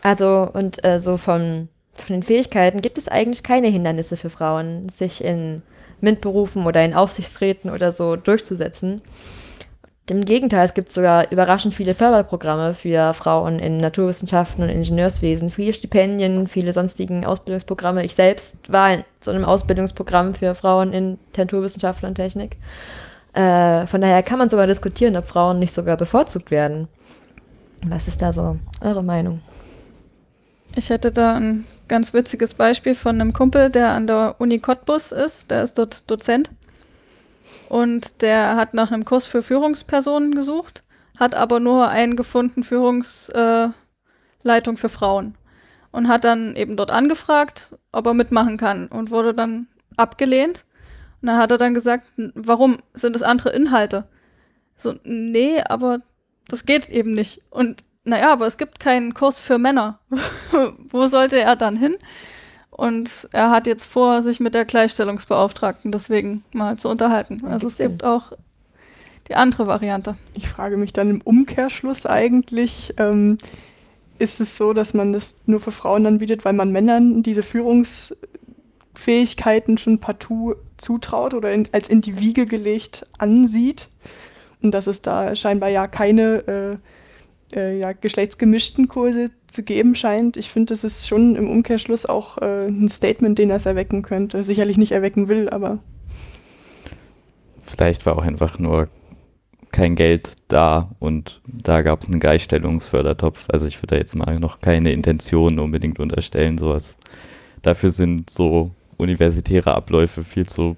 Speaker 1: Also und äh, so von, von den Fähigkeiten gibt es eigentlich keine Hindernisse für Frauen, sich in MINT-Berufen oder in Aufsichtsräten oder so durchzusetzen. Im Gegenteil, es gibt sogar überraschend viele Förderprogramme für Frauen in Naturwissenschaften und Ingenieurswesen, viele Stipendien, viele sonstigen Ausbildungsprogramme. Ich selbst war in so einem Ausbildungsprogramm für Frauen in Naturwissenschaften und Technik. Äh, von daher kann man sogar diskutieren, ob Frauen nicht sogar bevorzugt werden. Was ist da so eure Meinung?
Speaker 4: Ich hätte da einen ganz witziges Beispiel von einem Kumpel, der an der Uni Cottbus ist. Der ist dort Dozent. Und der hat nach einem Kurs für Führungspersonen gesucht, hat aber nur einen gefunden, Führungsleitung äh, für Frauen. Und hat dann eben dort angefragt, ob er mitmachen kann und wurde dann abgelehnt. Und dann hat er dann gesagt, warum sind das andere Inhalte? So, nee, aber das geht eben nicht. Und naja, aber es gibt keinen Kurs für Männer. (laughs) Wo sollte er dann hin? Und er hat jetzt vor, sich mit der Gleichstellungsbeauftragten deswegen mal zu unterhalten.
Speaker 1: Ja,
Speaker 4: also es gibt auch die andere Variante.
Speaker 3: Ich frage mich dann im Umkehrschluss eigentlich, ähm, ist es so, dass man das nur für Frauen anbietet, weil man Männern diese Führungsfähigkeiten schon partout zutraut oder in, als in die Wiege gelegt ansieht? Und dass es da scheinbar ja keine äh, äh, ja, geschlechtsgemischten Kurse zu geben scheint. Ich finde, das ist schon im Umkehrschluss auch äh, ein Statement, den das erwecken könnte. Sicherlich nicht erwecken will, aber
Speaker 2: Vielleicht war auch einfach nur kein Geld da und da gab es einen Gleichstellungsfördertopf. Also ich würde da jetzt mal noch keine Intention unbedingt unterstellen, sowas. Dafür sind so universitäre Abläufe viel zu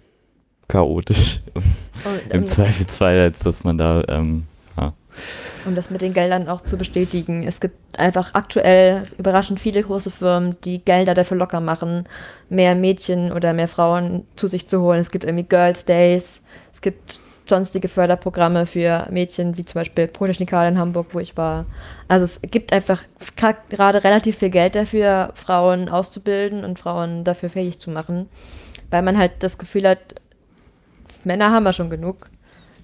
Speaker 2: chaotisch
Speaker 1: Und, (laughs)
Speaker 2: im Zweifelsfall, als dass man da ähm,
Speaker 1: um das mit den Geldern auch zu bestätigen. Es gibt einfach aktuell überraschend viele große Firmen, die Gelder dafür locker machen, mehr Mädchen oder mehr Frauen zu sich zu holen. Es gibt irgendwie Girls Days, es gibt sonstige Förderprogramme für Mädchen, wie zum Beispiel Protechnikal in Hamburg, wo ich war. Also es gibt einfach gerade relativ viel Geld dafür, Frauen auszubilden und Frauen dafür fähig zu machen, weil man halt das Gefühl hat, Männer haben wir schon genug.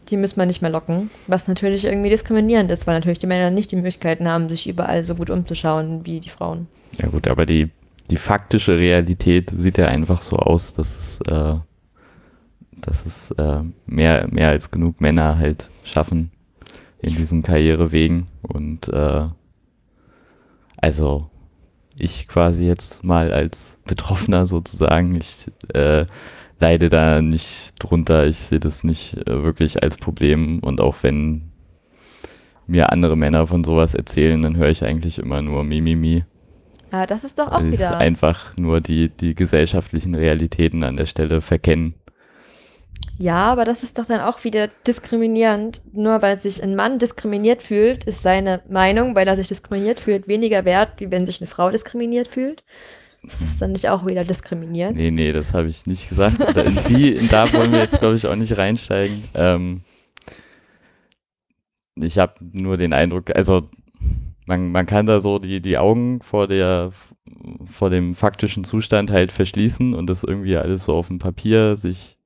Speaker 1: Die müssen wir nicht mehr locken, was natürlich irgendwie diskriminierend ist, weil natürlich die Männer nicht die Möglichkeiten haben, sich überall so gut umzuschauen wie die Frauen.
Speaker 2: Ja gut, aber die, die faktische Realität sieht ja einfach so aus, dass es, äh, dass es äh, mehr, mehr als genug Männer halt schaffen in diesen Karrierewegen. Und äh, also ich quasi jetzt mal als Betroffener sozusagen, ich äh, leide da nicht drunter, ich sehe das nicht äh, wirklich als Problem und auch wenn mir andere Männer von sowas erzählen, dann höre ich eigentlich immer nur Mimimi.
Speaker 1: Ah, das ist doch auch
Speaker 2: es
Speaker 1: wieder.
Speaker 2: einfach nur die, die gesellschaftlichen Realitäten an der Stelle verkennen.
Speaker 1: Ja, aber das ist doch dann auch wieder diskriminierend. Nur weil sich ein Mann diskriminiert fühlt, ist seine Meinung, weil er sich diskriminiert fühlt, weniger wert, wie wenn sich eine Frau diskriminiert fühlt. Das ist dann nicht auch wieder diskriminierend.
Speaker 2: Nee, nee, das habe ich nicht gesagt. In die, in da wollen wir jetzt, glaube ich, auch nicht reinsteigen. Ähm, ich habe nur den Eindruck, also man, man kann da so die, die Augen vor der vor dem faktischen Zustand halt verschließen und das irgendwie alles so auf dem Papier sich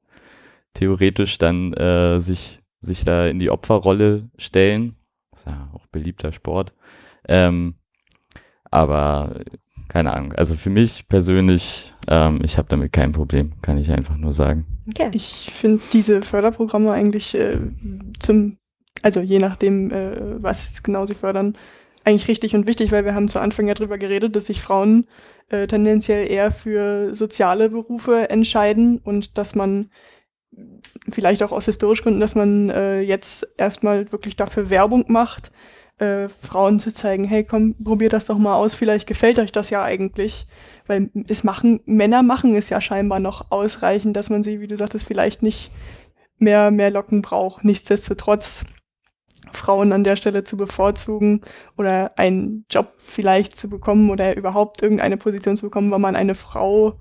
Speaker 2: theoretisch dann äh, sich, sich da in die Opferrolle stellen. ist ja auch beliebter Sport. Ähm, aber keine Ahnung. Also für mich persönlich, ähm, ich habe damit kein Problem, kann ich einfach nur sagen.
Speaker 1: Okay.
Speaker 3: Ich finde diese Förderprogramme eigentlich äh, zum, also je nachdem, äh, was genau sie fördern, eigentlich richtig und wichtig, weil wir haben zu Anfang ja drüber geredet, dass sich Frauen äh, tendenziell eher für soziale Berufe entscheiden und dass man vielleicht auch aus historischen Gründen, dass man äh, jetzt erstmal wirklich dafür Werbung macht, äh, Frauen zu zeigen, hey, komm, probiert das doch mal aus, vielleicht gefällt euch das ja eigentlich. Weil es machen, Männer machen es ja scheinbar noch ausreichend, dass man sie, wie du sagtest, vielleicht nicht mehr, mehr Locken braucht. Nichtsdestotrotz Frauen an der Stelle zu bevorzugen oder einen Job vielleicht zu bekommen oder überhaupt irgendeine Position zu bekommen, weil man eine Frau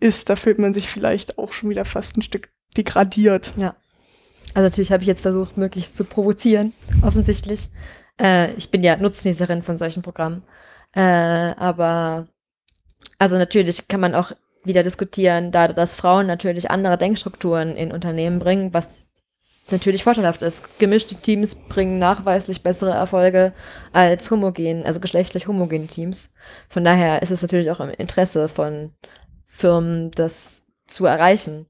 Speaker 3: ist, da fühlt man sich vielleicht auch schon wieder fast ein Stück degradiert.
Speaker 1: Also natürlich habe ich jetzt versucht, möglichst zu provozieren, (laughs) offensichtlich. Äh, ich bin ja Nutznießerin von solchen Programmen. Äh, aber also natürlich kann man auch wieder diskutieren, da dass Frauen natürlich andere Denkstrukturen in Unternehmen bringen, was natürlich vorteilhaft ist. Gemischte Teams bringen nachweislich bessere Erfolge als homogen, also geschlechtlich homogene Teams. Von daher ist es natürlich auch im Interesse von Firmen, das zu erreichen.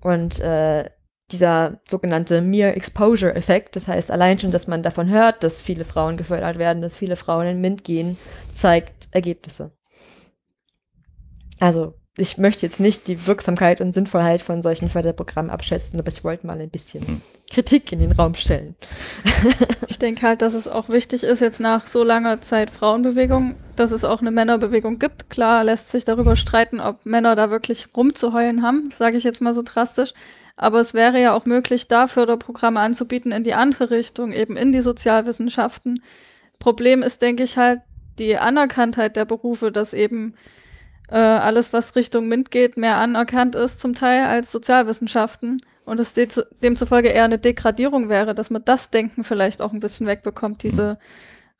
Speaker 1: Und äh, dieser sogenannte Mere Exposure Effekt, das heißt allein schon, dass man davon hört, dass viele Frauen gefördert werden, dass viele Frauen in MINT gehen, zeigt Ergebnisse. Also ich möchte jetzt nicht die Wirksamkeit und Sinnvollheit von solchen Förderprogrammen abschätzen, aber ich wollte mal ein bisschen
Speaker 2: Hm.
Speaker 1: Kritik in den Raum stellen. (laughs)
Speaker 4: Ich denke halt, dass es auch wichtig ist, jetzt nach so langer Zeit Frauenbewegung, dass es auch eine Männerbewegung gibt. Klar lässt sich darüber streiten, ob Männer da wirklich rumzuheulen haben, sage ich jetzt mal so drastisch. Aber es wäre ja auch möglich, da Förderprogramme anzubieten in die andere Richtung, eben in die Sozialwissenschaften. Problem ist, denke ich, halt die Anerkanntheit der Berufe, dass eben äh, alles, was Richtung MINT geht, mehr anerkannt ist zum Teil als Sozialwissenschaften und es de demzufolge eher eine Degradierung wäre, dass man das Denken vielleicht auch ein bisschen wegbekommt, diese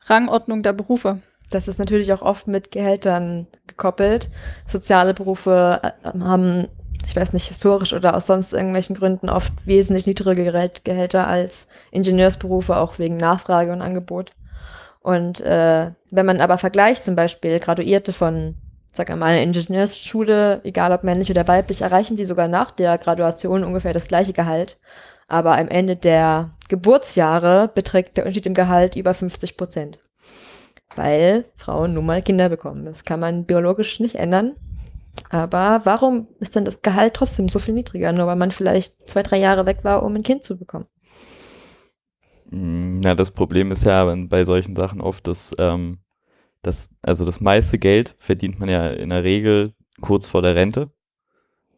Speaker 4: Rangordnung der Berufe.
Speaker 1: Das ist natürlich auch oft mit Gehältern gekoppelt. Soziale Berufe äh, haben, ich weiß nicht, historisch oder aus sonst irgendwelchen Gründen oft wesentlich niedrigere Gehält- Gehälter als Ingenieursberufe, auch wegen Nachfrage und Angebot. Und äh, wenn man aber vergleicht, zum Beispiel Graduierte von, sag mal, einer Ingenieursschule, egal ob männlich oder weiblich, erreichen sie sogar nach der Graduation ungefähr das gleiche Gehalt. Aber am Ende der Geburtsjahre beträgt der Unterschied im Gehalt über 50 Prozent weil Frauen nun mal Kinder bekommen. Das kann man biologisch nicht ändern. Aber warum ist dann das Gehalt trotzdem so viel niedriger, nur weil man vielleicht zwei, drei Jahre weg war, um ein Kind zu bekommen?
Speaker 2: Mm, Ja, das Problem ist ja bei solchen Sachen oft, dass ähm, das, also das meiste Geld verdient man ja in der Regel kurz vor der Rente.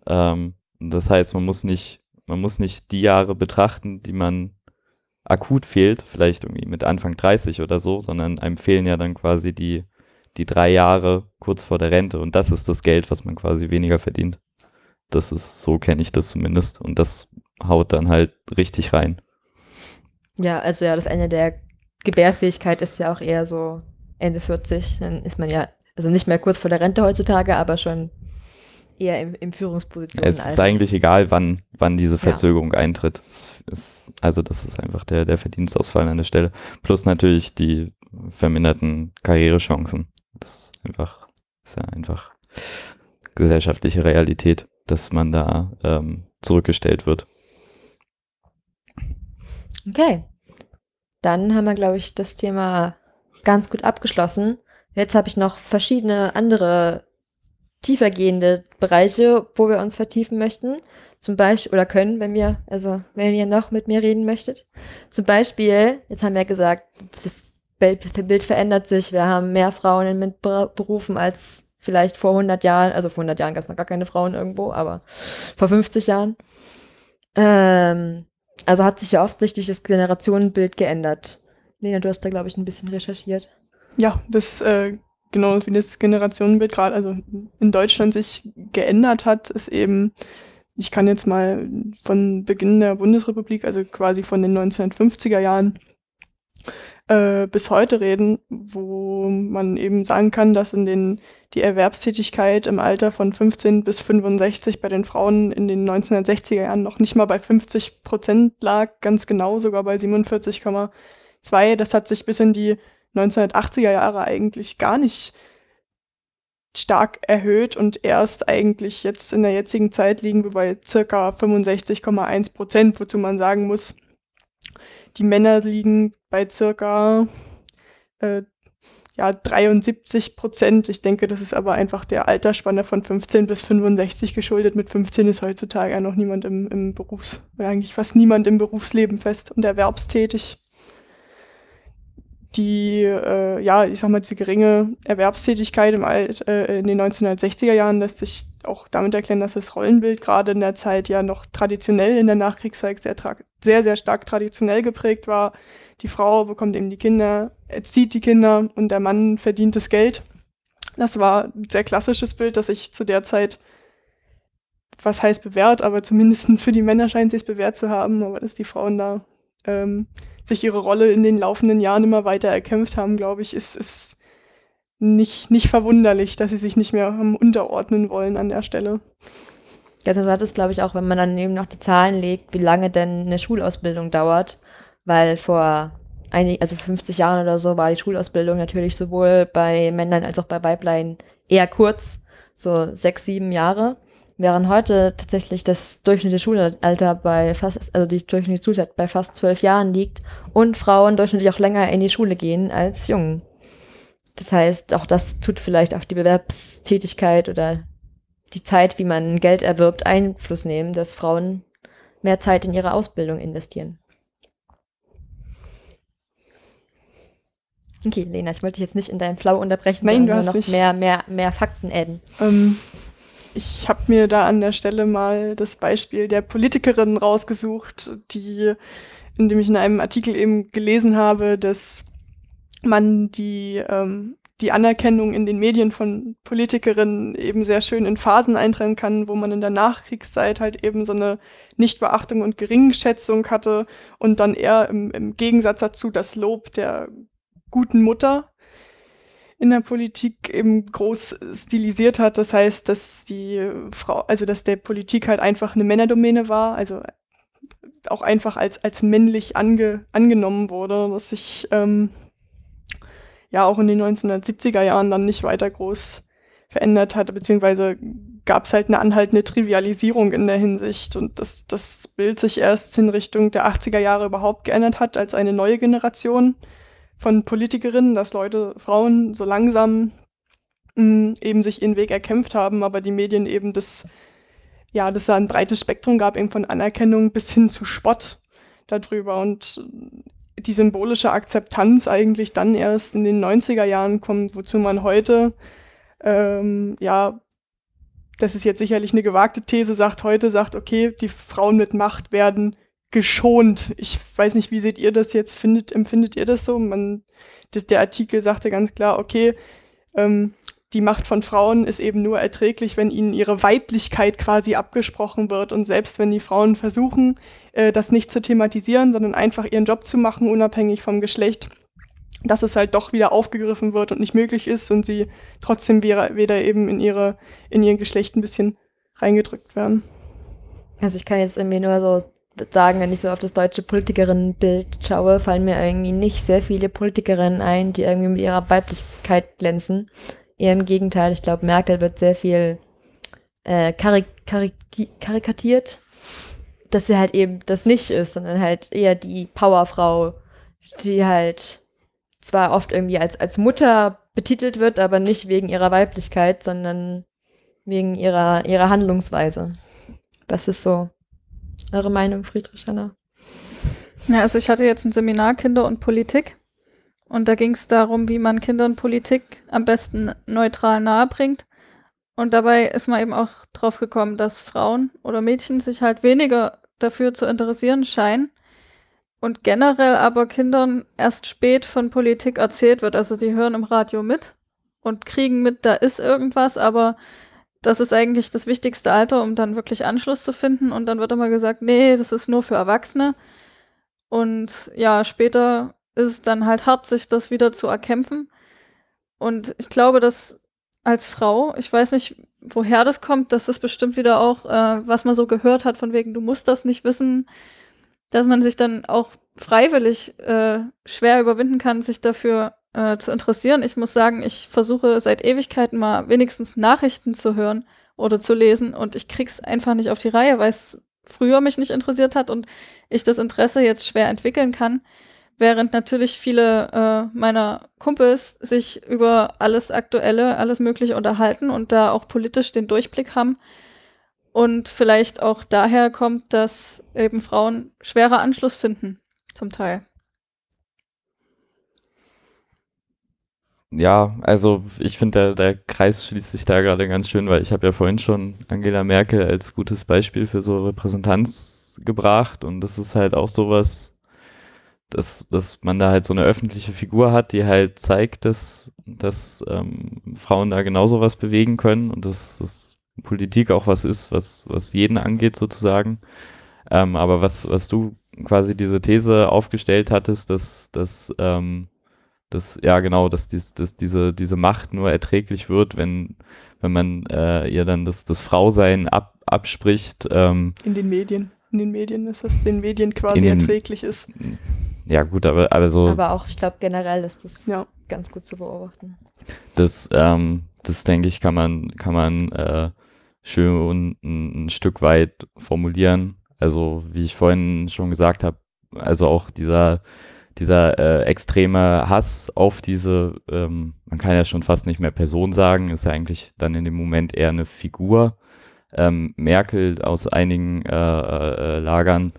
Speaker 2: Ähm, das heißt, man muss nicht, man muss nicht die Jahre betrachten, die man akut fehlt, vielleicht irgendwie mit Anfang 30 oder so, sondern einem fehlen ja dann quasi die, die drei Jahre kurz vor der Rente und das ist das Geld, was man quasi weniger verdient. Das ist, so kenne ich das zumindest und das haut dann halt richtig rein.
Speaker 1: Ja, also ja, das Ende der Gebärfähigkeit ist ja auch eher so Ende 40. Dann ist man ja, also nicht mehr kurz vor der Rente heutzutage, aber schon eher im, im Führungsposition.
Speaker 2: Es ist eigentlich egal, wann, wann diese Verzögerung eintritt. Es ist, also das ist einfach der, der Verdienstausfall an der Stelle. Plus natürlich die verminderten Karrierechancen. Das ist einfach, ist ja einfach gesellschaftliche Realität, dass man da ähm, zurückgestellt wird.
Speaker 1: Okay. Dann haben wir, glaube ich, das Thema ganz gut abgeschlossen. Jetzt habe ich noch verschiedene andere tiefergehende Bereiche, wo wir uns vertiefen möchten. Zum Beispiel, oder können, wenn wir, also wenn ihr noch mit mir reden möchtet. Zum Beispiel, jetzt haben wir gesagt, das Bild, verändert sich. Wir haben mehr Frauen in MINT-Berufen als vielleicht vor 100 Jahren. Also vor 100 Jahren gab es noch gar keine Frauen irgendwo, aber vor 50 Jahren. Ähm, also hat sich ja offensichtlich das Generationenbild geändert. Lena, du hast da, glaube ich, ein bisschen recherchiert.
Speaker 3: Ja, das äh, genau wie das Generationenbild gerade, also in Deutschland sich geändert hat, ist eben, ich kann jetzt mal von Beginn der Bundesrepublik, also quasi von den 1950er Jahren äh, bis heute reden, wo man eben sagen kann, dass in den die Erwerbstätigkeit im Alter von 15 bis 65 bei den Frauen in den 1960er Jahren noch nicht mal bei 50 Prozent lag, ganz genau sogar bei 47,2. Das hat sich bis in die 1980er Jahre eigentlich gar nicht stark erhöht und erst eigentlich jetzt in der jetzigen Zeit liegen wir bei circa 65,1 Prozent, wozu man sagen muss, die Männer liegen bei circa äh, ja, 73 Prozent. Ich denke, das ist aber einfach der Altersspanne von 15 bis 65 geschuldet. Mit 15 ist heutzutage ja noch niemand im, im Berufs, eigentlich fast niemand im Berufsleben fest und erwerbstätig die, äh, ja, ich sag mal, die geringe Erwerbstätigkeit im Alt, äh, in den 1960er Jahren lässt sich auch damit erklären, dass das Rollenbild gerade in der Zeit ja noch traditionell in der Nachkriegszeit sehr, sehr, sehr stark traditionell geprägt war. Die Frau bekommt eben die Kinder, erzieht die Kinder und der Mann verdient das Geld. Das war ein sehr klassisches Bild, das sich zu der Zeit, was heißt bewährt, aber zumindest für die Männer scheint es bewährt zu haben, aber dass die Frauen da ähm, sich ihre Rolle in den laufenden Jahren immer weiter erkämpft haben, glaube ich, ist, ist nicht, nicht verwunderlich, dass sie sich nicht mehr unterordnen wollen an der Stelle.
Speaker 1: Ganz interessant ist, glaube ich, auch, wenn man dann eben noch die Zahlen legt, wie lange denn eine Schulausbildung dauert, weil vor einig, also 50 Jahren oder so war die Schulausbildung natürlich sowohl bei Männern als auch bei Weiblein eher kurz, so sechs, sieben Jahre. Während heute tatsächlich das durchschnittliche Schulalter bei fast, also die durchschnittliche Schulzeit bei fast zwölf Jahren liegt und Frauen durchschnittlich auch länger in die Schule gehen als Jungen. Das heißt, auch das tut vielleicht auf die Bewerbstätigkeit oder die Zeit, wie man Geld erwirbt, Einfluss nehmen, dass Frauen mehr Zeit in ihre Ausbildung investieren. Okay, Lena, ich wollte dich jetzt nicht in deinem Flow unterbrechen,
Speaker 3: Nein,
Speaker 1: sondern noch mehr, mehr, mehr Fakten adden.
Speaker 3: Ähm, ich habe mir da an der Stelle mal das Beispiel der Politikerin rausgesucht, die, in dem ich in einem Artikel eben gelesen habe, dass man die, ähm, die Anerkennung in den Medien von Politikerinnen eben sehr schön in Phasen eintrennen kann, wo man in der Nachkriegszeit halt eben so eine Nichtbeachtung und Geringschätzung hatte und dann eher im, im Gegensatz dazu das Lob der guten Mutter in der Politik eben groß stilisiert hat. Das heißt, dass die Frau, also dass der Politik halt einfach eine Männerdomäne war, also auch einfach als, als männlich ange, angenommen wurde, was sich ähm, ja auch in den 1970er Jahren dann nicht weiter groß verändert hat, beziehungsweise gab es halt eine anhaltende Trivialisierung in der Hinsicht und dass das Bild sich erst in Richtung der 80er Jahre überhaupt geändert hat, als eine neue Generation von Politikerinnen, dass Leute, Frauen so langsam mh, eben sich ihren Weg erkämpft haben, aber die Medien eben das, ja, dass da ein breites Spektrum gab, eben von Anerkennung bis hin zu Spott darüber. Und die symbolische Akzeptanz eigentlich dann erst in den 90er Jahren kommt, wozu man heute, ähm, ja, das ist jetzt sicherlich eine gewagte These, sagt heute, sagt, okay, die Frauen mit Macht werden geschont. Ich weiß nicht, wie seht ihr das jetzt? Findet, empfindet ihr das so? Man, das, der Artikel sagte ganz klar, okay, ähm, die Macht von Frauen ist eben nur erträglich, wenn ihnen ihre Weiblichkeit quasi abgesprochen wird. Und selbst wenn die Frauen versuchen, äh, das nicht zu thematisieren, sondern einfach ihren Job zu machen, unabhängig vom Geschlecht, dass es halt doch wieder aufgegriffen wird und nicht möglich ist und sie trotzdem wieder, wieder eben in ihre, in ihr Geschlecht ein bisschen reingedrückt werden.
Speaker 1: Also ich kann jetzt irgendwie nur so sagen, wenn ich so auf das deutsche Politikerinnenbild schaue, fallen mir irgendwie nicht sehr viele Politikerinnen ein, die irgendwie mit ihrer Weiblichkeit glänzen. Eher im Gegenteil, ich glaube, Merkel wird sehr viel äh, karik karik karikatiert, dass sie halt eben das nicht ist, sondern halt eher die Powerfrau, die halt zwar oft irgendwie als, als Mutter betitelt wird, aber nicht wegen ihrer Weiblichkeit, sondern wegen ihrer, ihrer Handlungsweise. Das ist so eure Meinung, Friedrich Hanna?
Speaker 4: Ja, also ich hatte jetzt ein Seminar Kinder und Politik und da ging es darum, wie man Kinder und Politik am besten neutral nahebringt. Und dabei ist man eben auch drauf gekommen, dass Frauen oder Mädchen sich halt weniger dafür zu interessieren scheinen und generell aber Kindern erst spät von Politik erzählt wird. Also die hören im Radio mit und kriegen mit, da ist irgendwas, aber das ist eigentlich das wichtigste Alter, um dann wirklich Anschluss zu finden. Und dann wird immer gesagt, nee, das ist nur für Erwachsene. Und ja, später ist es dann halt hart, sich das wieder zu erkämpfen. Und ich glaube, dass als Frau, ich weiß nicht, woher das kommt, das ist bestimmt wieder auch, äh, was man so gehört hat, von wegen, du musst das nicht wissen, dass man sich dann auch freiwillig äh, schwer überwinden kann, sich dafür äh, zu interessieren. Ich muss sagen, ich versuche seit Ewigkeiten mal wenigstens Nachrichten zu hören oder zu lesen und ich krieg's einfach nicht auf die Reihe, weil es früher mich nicht interessiert hat und ich das Interesse jetzt schwer entwickeln kann. Während natürlich viele äh, meiner Kumpels sich über alles Aktuelle, alles Mögliche unterhalten und da auch politisch den Durchblick haben. Und vielleicht auch daher kommt, dass eben Frauen schwerer Anschluss finden, zum Teil.
Speaker 2: Ja, also ich finde, der, der Kreis schließt sich da gerade ganz schön, weil ich habe ja vorhin schon Angela Merkel als gutes Beispiel für so Repräsentanz gebracht und das ist halt auch sowas, dass, dass man da halt so eine öffentliche Figur hat, die halt zeigt, dass, dass ähm, Frauen da genauso was bewegen können und dass, dass Politik auch was ist, was, was jeden angeht sozusagen. Ähm, aber was, was du quasi diese These aufgestellt hattest, dass, dass ähm, dass, ja genau, dass, dies, dass diese, diese Macht nur erträglich wird, wenn, wenn man äh, ihr dann das, das Frausein ab, abspricht. Ähm,
Speaker 3: In den Medien. In den Medien ist das den Medien quasi
Speaker 2: den-
Speaker 3: erträglich ist.
Speaker 2: ja gut, aber, aber so,
Speaker 1: Aber auch, ich glaube, generell ist das
Speaker 3: Ja.
Speaker 1: ganz gut zu beobachten.
Speaker 2: das, ähm, das denke ich, kann man, kann man äh, schön ein, ein Stück weit formulieren. Also, wie ich vorhin schon gesagt habe, also auch dieser, dieser äh, extreme Hass auf diese, ähm, man kann ja schon fast nicht mehr Person sagen, ist ja eigentlich dann in dem Moment eher eine Figur. Ähm, Merkel aus einigen äh, äh, Lagern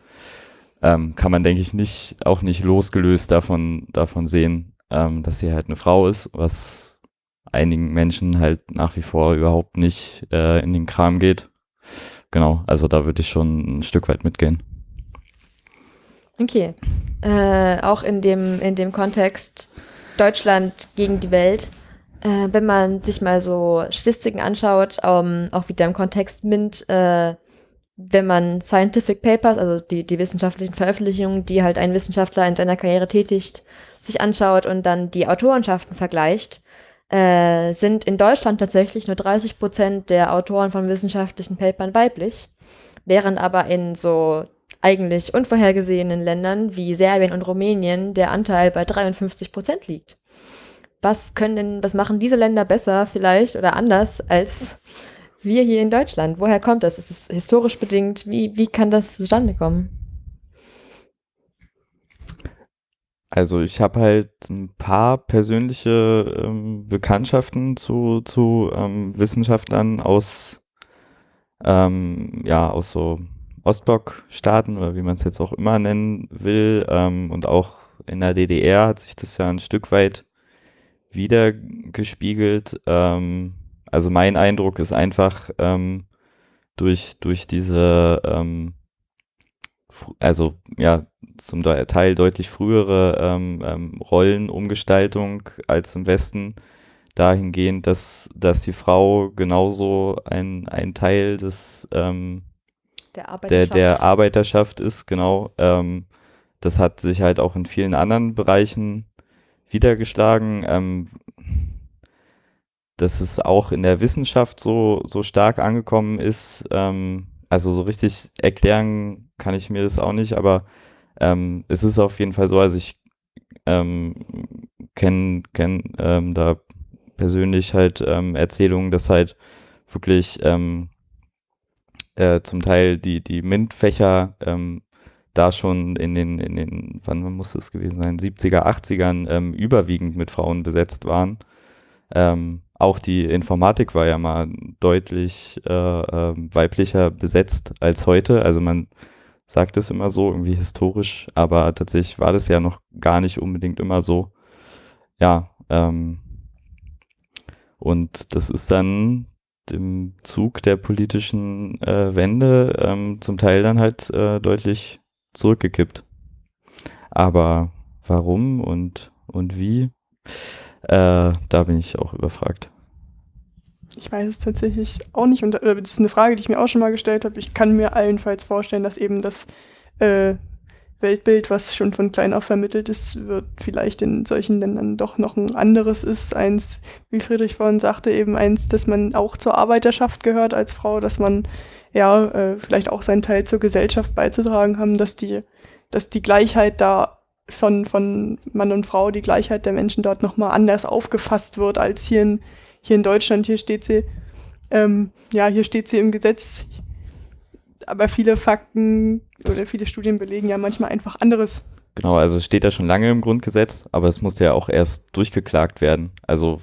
Speaker 2: ähm, kann man, denke ich, nicht, auch nicht losgelöst davon, davon sehen, ähm, dass sie halt eine Frau ist, was einigen Menschen halt nach wie vor überhaupt nicht äh, in den Kram geht. Genau, also da würde ich schon ein Stück weit mitgehen.
Speaker 1: Okay. Äh, auch in dem, in dem Kontext Deutschland gegen die Welt, äh, wenn man sich mal so Statistiken anschaut, um, auch wieder im Kontext MINT, äh, wenn man Scientific Papers, also die, die wissenschaftlichen Veröffentlichungen, die halt ein Wissenschaftler in seiner Karriere tätigt, sich anschaut und dann die Autorenschaften vergleicht, äh, sind in Deutschland tatsächlich nur 30 Prozent der Autoren von wissenschaftlichen Papern weiblich, während aber in so eigentlich unvorhergesehenen Ländern wie Serbien und Rumänien der Anteil bei 53 Prozent liegt. Was können denn, was machen diese Länder besser vielleicht oder anders als wir hier in Deutschland? Woher kommt das? Ist es historisch bedingt? Wie, wie kann das zustande kommen?
Speaker 2: Also ich habe halt ein paar persönliche ähm, Bekanntschaften zu, zu ähm, Wissenschaftlern aus, ähm, ja, aus so Ostblock-Staaten oder wie man es jetzt auch immer nennen will. Ähm, und auch in der DDR hat sich das ja ein Stück weit wiedergespiegelt. Ähm, also mein Eindruck ist einfach ähm, durch, durch diese, ähm, also ja, zum Teil deutlich frühere ähm, ähm, Rollenumgestaltung als im Westen dahingehend, dass, dass die Frau genauso ein, ein Teil des ähm,
Speaker 1: der Arbeiterschaft,
Speaker 2: der, der Arbeiterschaft ist, genau. Ähm, das hat sich halt auch in vielen anderen Bereichen wiedergeschlagen. Ähm, dass es auch in der Wissenschaft so, so stark angekommen ist. Ähm, also so richtig erklären kann ich mir das auch nicht, aber ähm, es ist auf jeden Fall so, also ich ähm, kenne kenn, ähm, da persönlich halt ähm, Erzählungen, dass halt wirklich ähm, äh, zum Teil die, die MINT-Fächer ähm, da schon in den, in den, wann muss es gewesen sein, 70er, 80ern ähm, überwiegend mit Frauen besetzt waren. Ähm, auch die Informatik war ja mal deutlich äh, äh, weiblicher besetzt als heute. Also man sagt es immer so, irgendwie historisch, aber tatsächlich war das ja noch gar nicht unbedingt immer so. Ja, ähm, und das ist dann im Zug der politischen äh, Wende ähm, zum Teil dann halt äh, deutlich zurückgekippt. Aber warum und, und wie, äh, da bin ich auch überfragt.
Speaker 3: Ich weiß es tatsächlich auch nicht. Und äh, das ist eine Frage, die ich mir auch schon mal gestellt habe. Ich kann mir allenfalls vorstellen, dass eben das äh, Weltbild, was schon von klein auf vermittelt ist, wird vielleicht in solchen Ländern doch noch ein anderes ist. Eins, wie Friedrich vorhin sagte, eben eins, dass man auch zur Arbeiterschaft gehört als Frau, dass man ja äh, vielleicht auch seinen Teil zur Gesellschaft beizutragen haben, dass die, dass die Gleichheit da von, von Mann und Frau, die Gleichheit der Menschen dort nochmal anders aufgefasst wird als hier in, hier in Deutschland. Hier steht sie, ähm, ja, hier steht sie im Gesetz, aber viele Fakten oder viele Studien belegen ja manchmal einfach anderes.
Speaker 2: Genau, also es steht ja schon lange im Grundgesetz, aber es musste ja auch erst durchgeklagt werden. Also,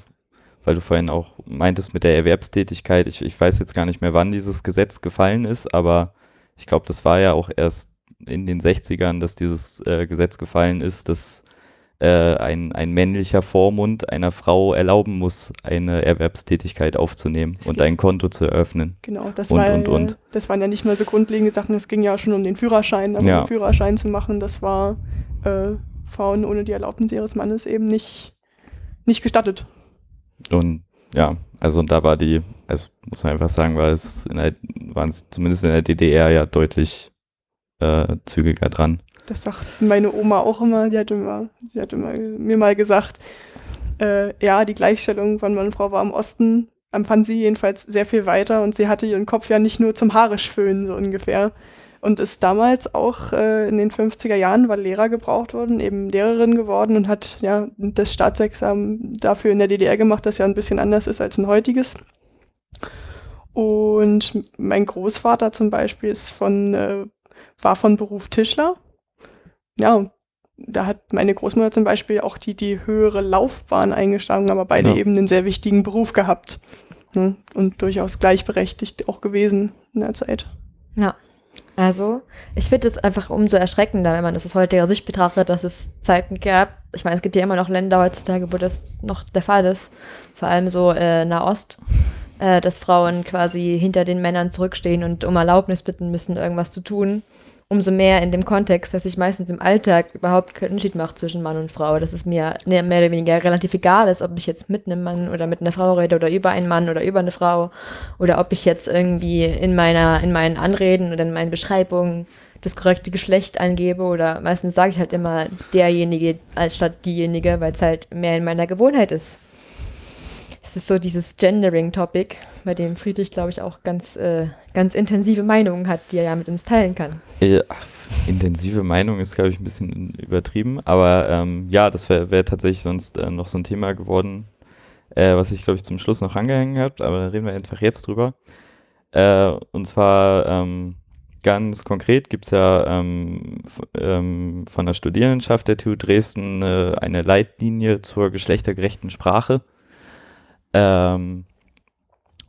Speaker 2: weil du vorhin auch meintest mit der Erwerbstätigkeit, ich, ich weiß jetzt gar nicht mehr, wann dieses Gesetz gefallen ist, aber ich glaube, das war ja auch erst in den 60ern, dass dieses äh, Gesetz gefallen ist, dass äh, ein, ein männlicher Vormund einer Frau erlauben muss, eine Erwerbstätigkeit aufzunehmen das und ein Konto zu eröffnen.
Speaker 3: Genau, das,
Speaker 2: und,
Speaker 3: war,
Speaker 2: und, und.
Speaker 3: das waren ja nicht mehr so grundlegende Sachen, es ging ja schon um den Führerschein, aber
Speaker 2: Ja.
Speaker 3: den Führerschein zu machen, das war äh, Frauen ohne die Erlaubnis ihres Mannes eben nicht, nicht gestattet.
Speaker 2: Und ja, also und da war die, also muss man einfach sagen, war es in der, waren es zumindest in der DDR ja deutlich äh, zügiger dran.
Speaker 3: Das sagt meine Oma auch immer, die hat immer, die hat immer mir mal gesagt, äh, ja, die Gleichstellung von Mann und Frau war im Osten, empfand sie jedenfalls sehr viel weiter und sie hatte ihren Kopf ja nicht nur zum Haare föhnen, so ungefähr. Und ist damals auch äh, in den 50er Jahren, weil Lehrer gebraucht wurden, eben Lehrerin geworden und hat ja das Staatsexamen dafür in der DDR gemacht, das ja ein bisschen anders ist als ein heutiges. Und mein Großvater zum Beispiel ist von, äh, war von Beruf Tischler ja, da hat meine Großmutter zum Beispiel auch die, die höhere Laufbahn eingeschlagen, aber beide
Speaker 2: Ja.
Speaker 3: eben einen sehr wichtigen Beruf gehabt. Ne? Und durchaus gleichberechtigt auch gewesen in der Zeit.
Speaker 1: Ja. Also, ich finde es einfach umso erschreckender, wenn man das aus heutiger Sicht betrachtet, dass es Zeiten gab. Ich meine, es gibt ja immer noch Länder heutzutage, wo das noch der Fall ist. Vor allem so äh, Nahost, äh, dass Frauen quasi hinter den Männern zurückstehen und um Erlaubnis bitten müssen, irgendwas zu tun. Umso mehr in dem Kontext, dass sich meistens im Alltag überhaupt keinen Unterschied macht zwischen Mann und Frau. Dass es mir ne- mehr oder weniger relativ egal ist, ob ich jetzt mit einem Mann oder mit einer Frau rede oder über einen Mann oder über eine Frau oder ob ich jetzt irgendwie in meiner, in meinen Anreden oder in meinen Beschreibungen das korrekte Geschlecht angebe oder meistens sage ich halt immer derjenige als statt diejenige, weil es halt mehr in meiner Gewohnheit ist. Es ist so dieses Gendering-Topic, bei dem Friedrich, glaube ich, auch ganz, äh, ganz intensive Meinungen hat, die er ja mit uns teilen kann.
Speaker 2: Ja, intensive Meinung ist, glaube ich, ein bisschen übertrieben, aber ähm, ja, das wäre wär tatsächlich sonst äh, noch so ein Thema geworden, äh, was ich, glaube ich, zum Schluss noch angehängt habe, aber da reden wir einfach jetzt drüber. Äh, und zwar ähm, ganz konkret gibt es ja ähm, ähm, von der Studierendenschaft der TU Dresden äh, eine Leitlinie zur geschlechtergerechten Sprache. Ähm,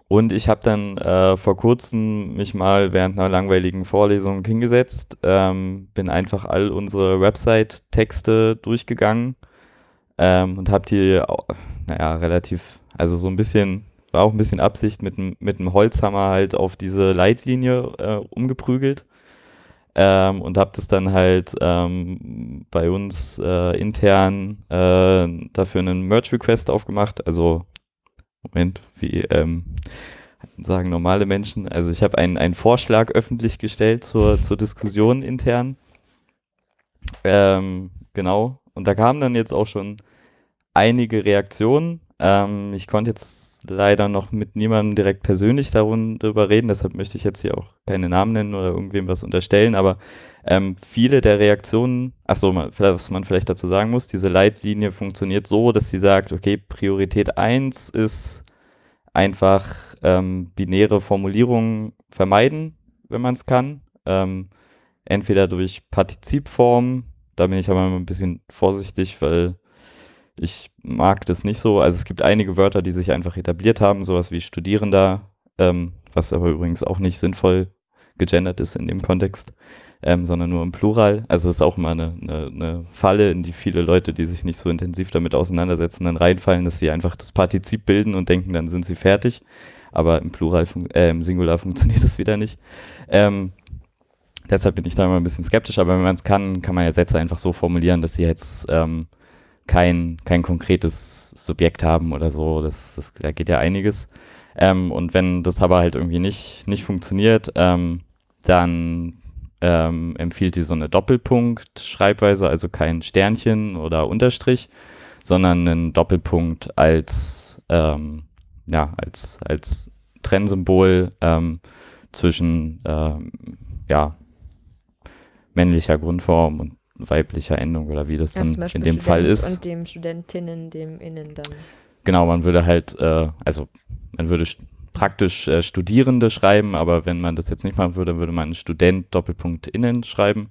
Speaker 2: und ich habe dann äh, vor kurzem mich mal während einer langweiligen Vorlesung hingesetzt, ähm, bin einfach all unsere Website-Texte durchgegangen ähm, und habe die, naja, relativ, also so ein bisschen, war auch ein bisschen Absicht mit mit dem Holzhammer halt auf diese Leitlinie äh, umgeprügelt. Ähm, und habe das dann halt ähm, bei uns äh, intern äh, dafür einen Merge-Request aufgemacht. Also, Moment, wie ähm, sagen normale Menschen. Also ich habe einen, einen Vorschlag öffentlich gestellt zur, zur Diskussion intern. Ähm, genau. Und da kamen dann jetzt auch schon einige Reaktionen. Ähm, ich konnte jetzt leider noch mit niemandem direkt persönlich darüber reden, deshalb möchte ich jetzt hier auch keine Namen nennen oder irgendwem was unterstellen, aber ähm, viele der Reaktionen, achso, was man vielleicht dazu sagen muss, diese Leitlinie funktioniert so, dass sie sagt, okay, Priorität 1 ist einfach ähm, binäre Formulierungen vermeiden, wenn man es kann. Ähm, entweder durch Partizipform, da bin ich aber immer ein bisschen vorsichtig, weil ich mag das nicht so. Also es gibt einige Wörter, die sich einfach etabliert haben, sowas wie Studierender, ähm, was aber übrigens auch nicht sinnvoll gegendert ist in dem Kontext, ähm, sondern nur im Plural. Also es ist auch immer eine, eine, eine Falle, in die viele Leute, die sich nicht so intensiv damit auseinandersetzen, dann reinfallen, dass sie einfach das Partizip bilden und denken, dann sind sie fertig. Aber im Plural, äh, im Singular (laughs) funktioniert das wieder nicht. Ähm, deshalb bin ich da immer ein bisschen skeptisch, aber wenn man es kann, kann man ja Sätze einfach so formulieren, dass sie jetzt ähm, kein, kein konkretes Subjekt haben oder so. Das, das, da geht ja einiges. Ähm, und wenn das aber halt irgendwie nicht, nicht funktioniert, ähm, dann ähm, empfiehlt die so eine Doppelpunkt-Schreibweise, also kein Sternchen oder Unterstrich, sondern einen Doppelpunkt als, ähm, ja, als, als Trennsymbol ähm, zwischen ähm, ja, männlicher Grundform und weiblicher Endung oder wie das
Speaker 1: Also
Speaker 2: dann in dem Fall
Speaker 1: Student
Speaker 2: ist.
Speaker 1: Und dem Studentinnen, dem Innen dann.
Speaker 2: Genau, man würde halt, äh, also man würde praktisch äh, Studierende schreiben, aber wenn man das jetzt nicht machen würde, würde man Student Doppelpunkt innen schreiben.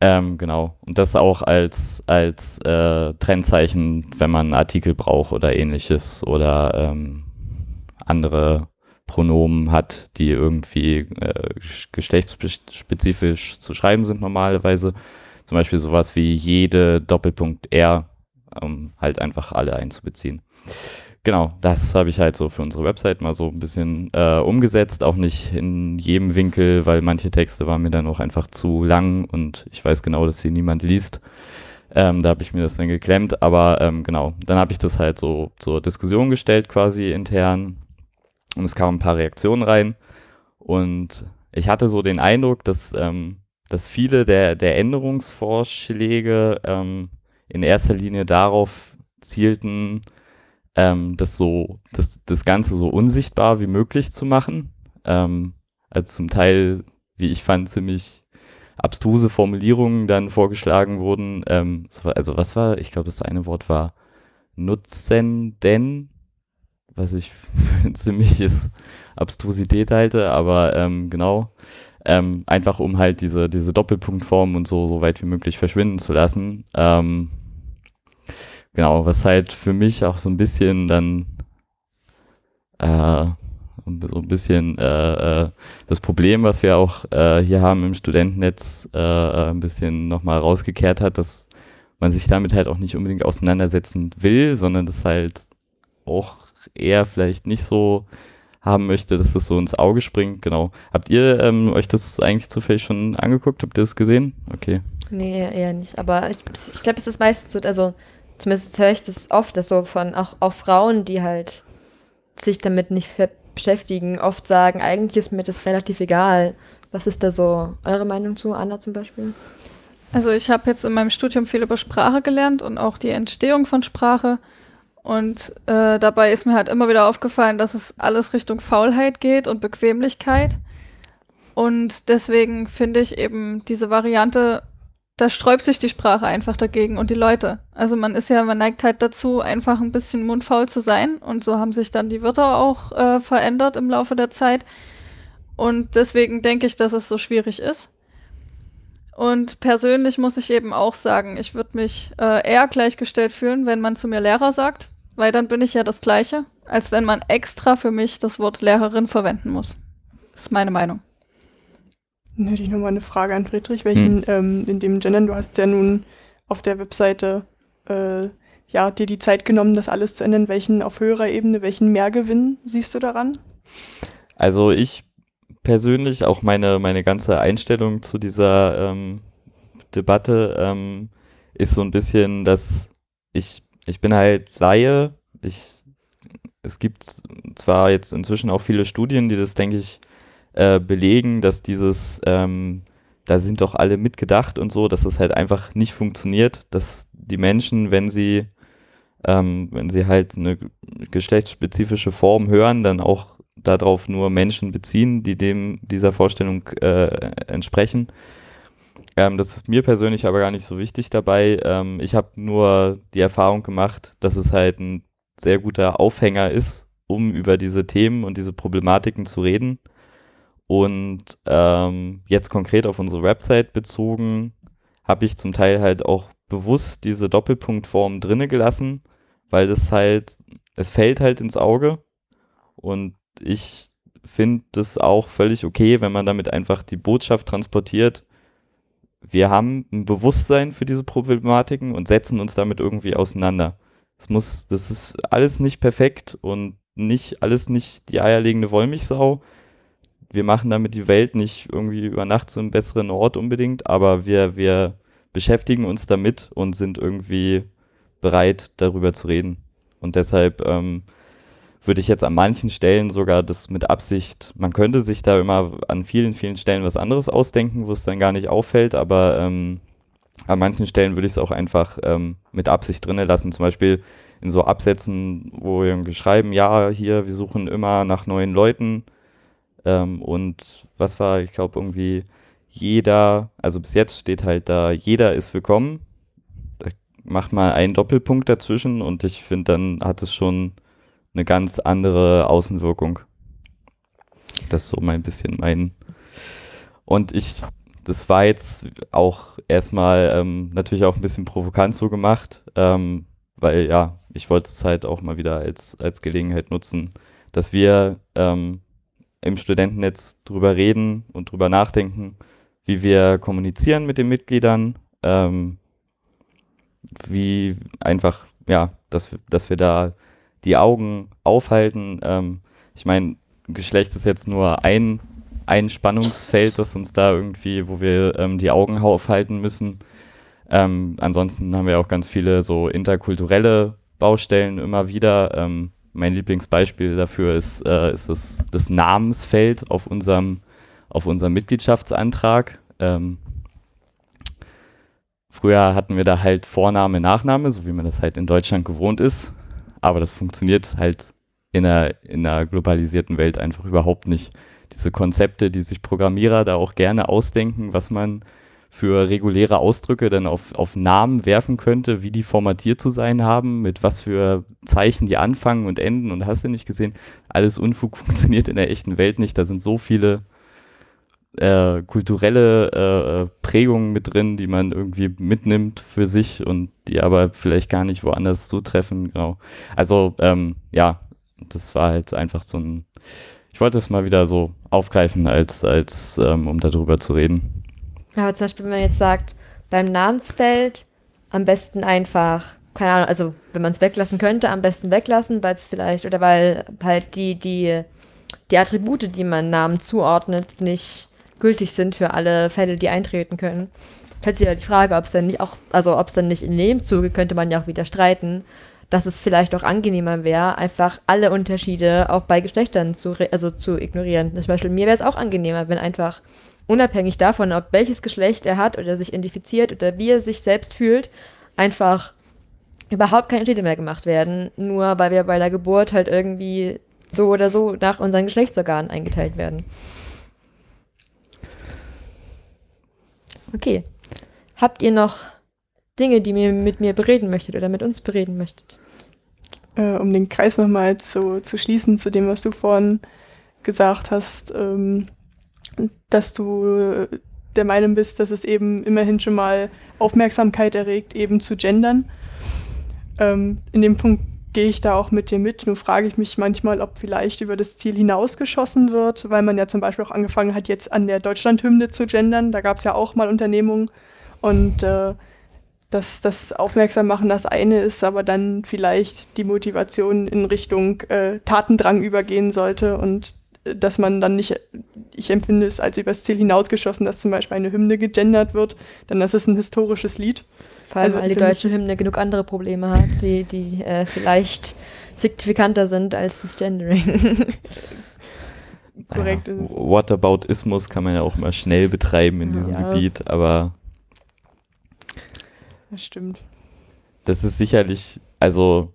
Speaker 2: Ähm, genau. Und das auch als, als äh, Trennzeichen, wenn man einen Artikel braucht oder ähnliches oder ähm, andere Pronomen hat, die irgendwie äh, sch- geschlechtsspezifisch zu schreiben sind normalerweise. Zum Beispiel sowas wie jede Doppelpunkt R, um halt einfach alle einzubeziehen. Genau, das habe ich halt so für unsere Website mal so ein bisschen äh, umgesetzt, auch nicht in jedem Winkel, weil manche Texte waren mir dann auch einfach zu lang und ich weiß genau, dass sie niemand liest. Ähm, da habe ich mir das dann geklemmt, aber ähm, genau, dann habe ich das halt so zur Diskussion gestellt quasi intern und es kamen ein paar Reaktionen rein und ich hatte so den Eindruck, dass, ähm, dass viele der, der Änderungsvorschläge ähm, in erster Linie darauf zielten, ähm, das so, das, das Ganze so unsichtbar wie möglich zu machen. Ähm, also zum Teil, wie ich fand, ziemlich abstruse Formulierungen dann vorgeschlagen wurden. Ähm, so- also was war, ich glaube, das eine Wort war Nutzenden, was ich (laughs) für ziemliches Abstrusität halte, aber ähm, genau. Ähm, einfach um halt diese, diese Doppelpunktform und so, so weit wie möglich verschwinden zu lassen. Ähm, genau, was halt für mich auch so ein bisschen dann äh, so ein bisschen äh, äh, das Problem, was wir auch äh, hier haben im Studentennetz, äh, äh, ein bisschen nochmal rausgekehrt hat, dass man sich damit halt auch nicht unbedingt auseinandersetzen will, sondern das halt auch eher vielleicht nicht so haben möchte, dass das so ins Auge springt. Genau. Habt ihr ähm, euch das eigentlich zufällig schon angeguckt? Habt ihr das gesehen? Okay.
Speaker 1: Nee, eher nicht. Aber ich, ich glaube, es ist meistens so, also zumindest höre ich das oft, dass so von auch, auch Frauen, die halt sich damit nicht beschäftigen, oft sagen, eigentlich ist mir das relativ egal. Was ist da so eure Meinung zu, Anna zum Beispiel?
Speaker 4: Also ich habe jetzt in meinem Studium viel über Sprache gelernt und auch die Entstehung von Sprache. Und äh, dabei ist mir halt immer wieder aufgefallen, dass es alles Richtung Faulheit geht und Bequemlichkeit. Und deswegen finde ich eben diese Variante, da sträubt sich die Sprache einfach dagegen und die Leute. Also man ist ja, man neigt halt dazu, einfach ein bisschen mundfaul zu sein. Und so haben sich dann die Wörter auch äh, verändert im Laufe der Zeit. Und deswegen denke ich, dass es so schwierig ist. Und persönlich muss ich eben auch sagen, ich würde mich äh, eher gleichgestellt fühlen, wenn man zu mir Lehrer sagt, weil dann bin ich ja das Gleiche, als wenn man extra für mich das Wort Lehrerin verwenden muss. Das ist meine Meinung.
Speaker 3: Dann hätte ich nochmal eine Frage an Friedrich. Welchen, hm. ähm, in dem Gendern, du hast ja nun auf der Webseite äh, ja, dir die Zeit genommen, das alles zu ändern. Welchen auf höherer Ebene, welchen Mehrgewinn siehst du daran?
Speaker 2: Also ich persönlich, auch meine, meine ganze Einstellung zu dieser ähm, Debatte ähm, ist so ein bisschen, dass ich ich bin halt Laie. Ich, es gibt zwar jetzt inzwischen auch viele Studien, die das, denke ich, äh, belegen, dass dieses, ähm, da sind doch alle mitgedacht und so, dass das halt einfach nicht funktioniert, dass die Menschen, wenn sie, ähm, wenn sie halt eine geschlechtsspezifische Form hören, dann auch darauf nur Menschen beziehen, die dem dieser Vorstellung äh, entsprechen. Ähm, das ist mir persönlich aber gar nicht so wichtig dabei. Ähm, ich habe nur die Erfahrung gemacht, dass es halt ein sehr guter Aufhänger ist, um über diese Themen und diese Problematiken zu reden. Und ähm, jetzt konkret auf unsere Website bezogen, habe ich zum Teil halt auch bewusst diese Doppelpunktform drinne gelassen, weil das halt, es fällt halt ins Auge. Und ich finde das auch völlig okay, wenn man damit einfach die Botschaft transportiert, wir haben ein Bewusstsein für diese Problematiken und setzen uns damit irgendwie auseinander. Es muss, das ist alles nicht perfekt und nicht alles nicht die eierlegende Wollmilchsau. Wir machen damit die Welt nicht irgendwie über Nacht zu einem besseren Ort unbedingt, aber wir, wir beschäftigen uns damit und sind irgendwie bereit, darüber zu reden. Und deshalb ähm, würde ich jetzt an manchen Stellen sogar das mit Absicht, man könnte sich da immer an vielen, vielen Stellen was anderes ausdenken, wo es dann gar nicht auffällt, aber ähm, an manchen Stellen würde ich es auch einfach ähm, mit Absicht drinne lassen. Zum Beispiel in so Absätzen, wo wir schreiben, ja, hier, wir suchen immer nach neuen Leuten. Ähm, und was war, ich glaube, irgendwie jeder, also bis jetzt steht halt da, jeder ist willkommen. Da macht mal einen Doppelpunkt dazwischen und ich finde, dann hat es schon eine ganz andere Außenwirkung. Das ist so mein bisschen mein. Und ich, das war jetzt auch erstmal ähm, natürlich auch ein bisschen provokant so gemacht, ähm, weil ja, ich wollte es halt auch mal wieder als, als Gelegenheit nutzen, dass wir ähm, im Studentennetz drüber reden und drüber nachdenken, wie wir kommunizieren mit den Mitgliedern, ähm, wie einfach, ja, dass, dass wir da die Augen aufhalten. Ähm, ich meine, Geschlecht ist jetzt nur ein, ein Spannungsfeld, das uns da irgendwie, wo wir ähm, die Augen aufhalten müssen. Ähm, ansonsten haben wir auch ganz viele so interkulturelle Baustellen immer wieder. Ähm, mein Lieblingsbeispiel dafür ist, äh, ist das, das, Namensfeld auf unserem, auf unserem Mitgliedschaftsantrag. Ähm, früher hatten wir da halt Vorname, Nachname, so wie man das halt in Deutschland gewohnt ist. Aber das funktioniert halt in einer, in einer globalisierten Welt einfach überhaupt nicht. Diese Konzepte, die sich Programmierer da auch gerne ausdenken, was man für reguläre Ausdrücke dann auf, auf Namen werfen könnte, wie die formatiert zu sein haben, mit was für Zeichen die anfangen und enden und hast du nicht gesehen, alles Unfug (laughs) funktioniert in der echten Welt nicht. Da sind so viele äh, kulturelle äh, Prägungen mit drin, die man irgendwie mitnimmt für sich und die aber vielleicht gar nicht woanders zutreffen. Genau. Also ähm, ja, das war halt einfach so ein. Ich wollte es mal wieder so aufgreifen, als, als ähm, um darüber zu reden.
Speaker 1: Aber zum Beispiel, wenn man jetzt sagt, beim Namensfeld am besten einfach, keine Ahnung, also wenn man es weglassen könnte, am besten weglassen, weil es vielleicht, oder weil halt die, die, die Attribute, die man Namen zuordnet, nicht gültig sind für alle Fälle, die eintreten können. Sich ja die Frage, ob es dann nicht auch, also ob es dann nicht in dem Zuge, könnte man ja auch wieder streiten, dass es vielleicht auch angenehmer wäre, einfach alle Unterschiede auch bei Geschlechtern zu, also zu ignorieren. Zum Beispiel mir wäre es auch angenehmer, wenn einfach unabhängig davon, ob welches Geschlecht er hat oder sich identifiziert oder wie er sich selbst fühlt, einfach überhaupt keine Unterschiede mehr gemacht werden, nur weil wir bei der Geburt halt irgendwie so oder so nach unseren Geschlechtsorganen eingeteilt werden. Okay. Habt ihr noch Dinge, die ihr mit mir bereden möchtet oder mit uns bereden möchtet?
Speaker 3: Äh, um den Kreis nochmal zu, zu schließen zu dem, was du vorhin gesagt hast, ähm, dass du der Meinung bist, dass es eben immerhin schon mal Aufmerksamkeit erregt, eben zu gendern. Ähm, in dem Punkt gehe ich da auch mit dir mit. Nur frage ich mich manchmal, ob vielleicht über das Ziel hinausgeschossen wird, weil man ja zum Beispiel auch angefangen hat, jetzt an der Deutschlandhymne zu gendern. Da gab es ja auch mal Unternehmungen und äh, dass das Aufmerksam machen das eine ist, aber dann vielleicht die Motivation in Richtung äh, Tatendrang übergehen sollte und äh, dass man dann nicht, ich empfinde es als übers Ziel hinausgeschossen, dass zum Beispiel eine Hymne gegendert wird, denn das ist ein historisches Lied.
Speaker 1: Vor allem, also, weil die deutsche Hymne genug andere Probleme hat, die, die äh, vielleicht signifikanter sind als das Gendering. (laughs)
Speaker 2: Korrekt. Naja, Whataboutismus kann man ja auch mal schnell betreiben in diesem ja. Gebiet, aber.
Speaker 3: Das stimmt.
Speaker 2: Das ist sicherlich, also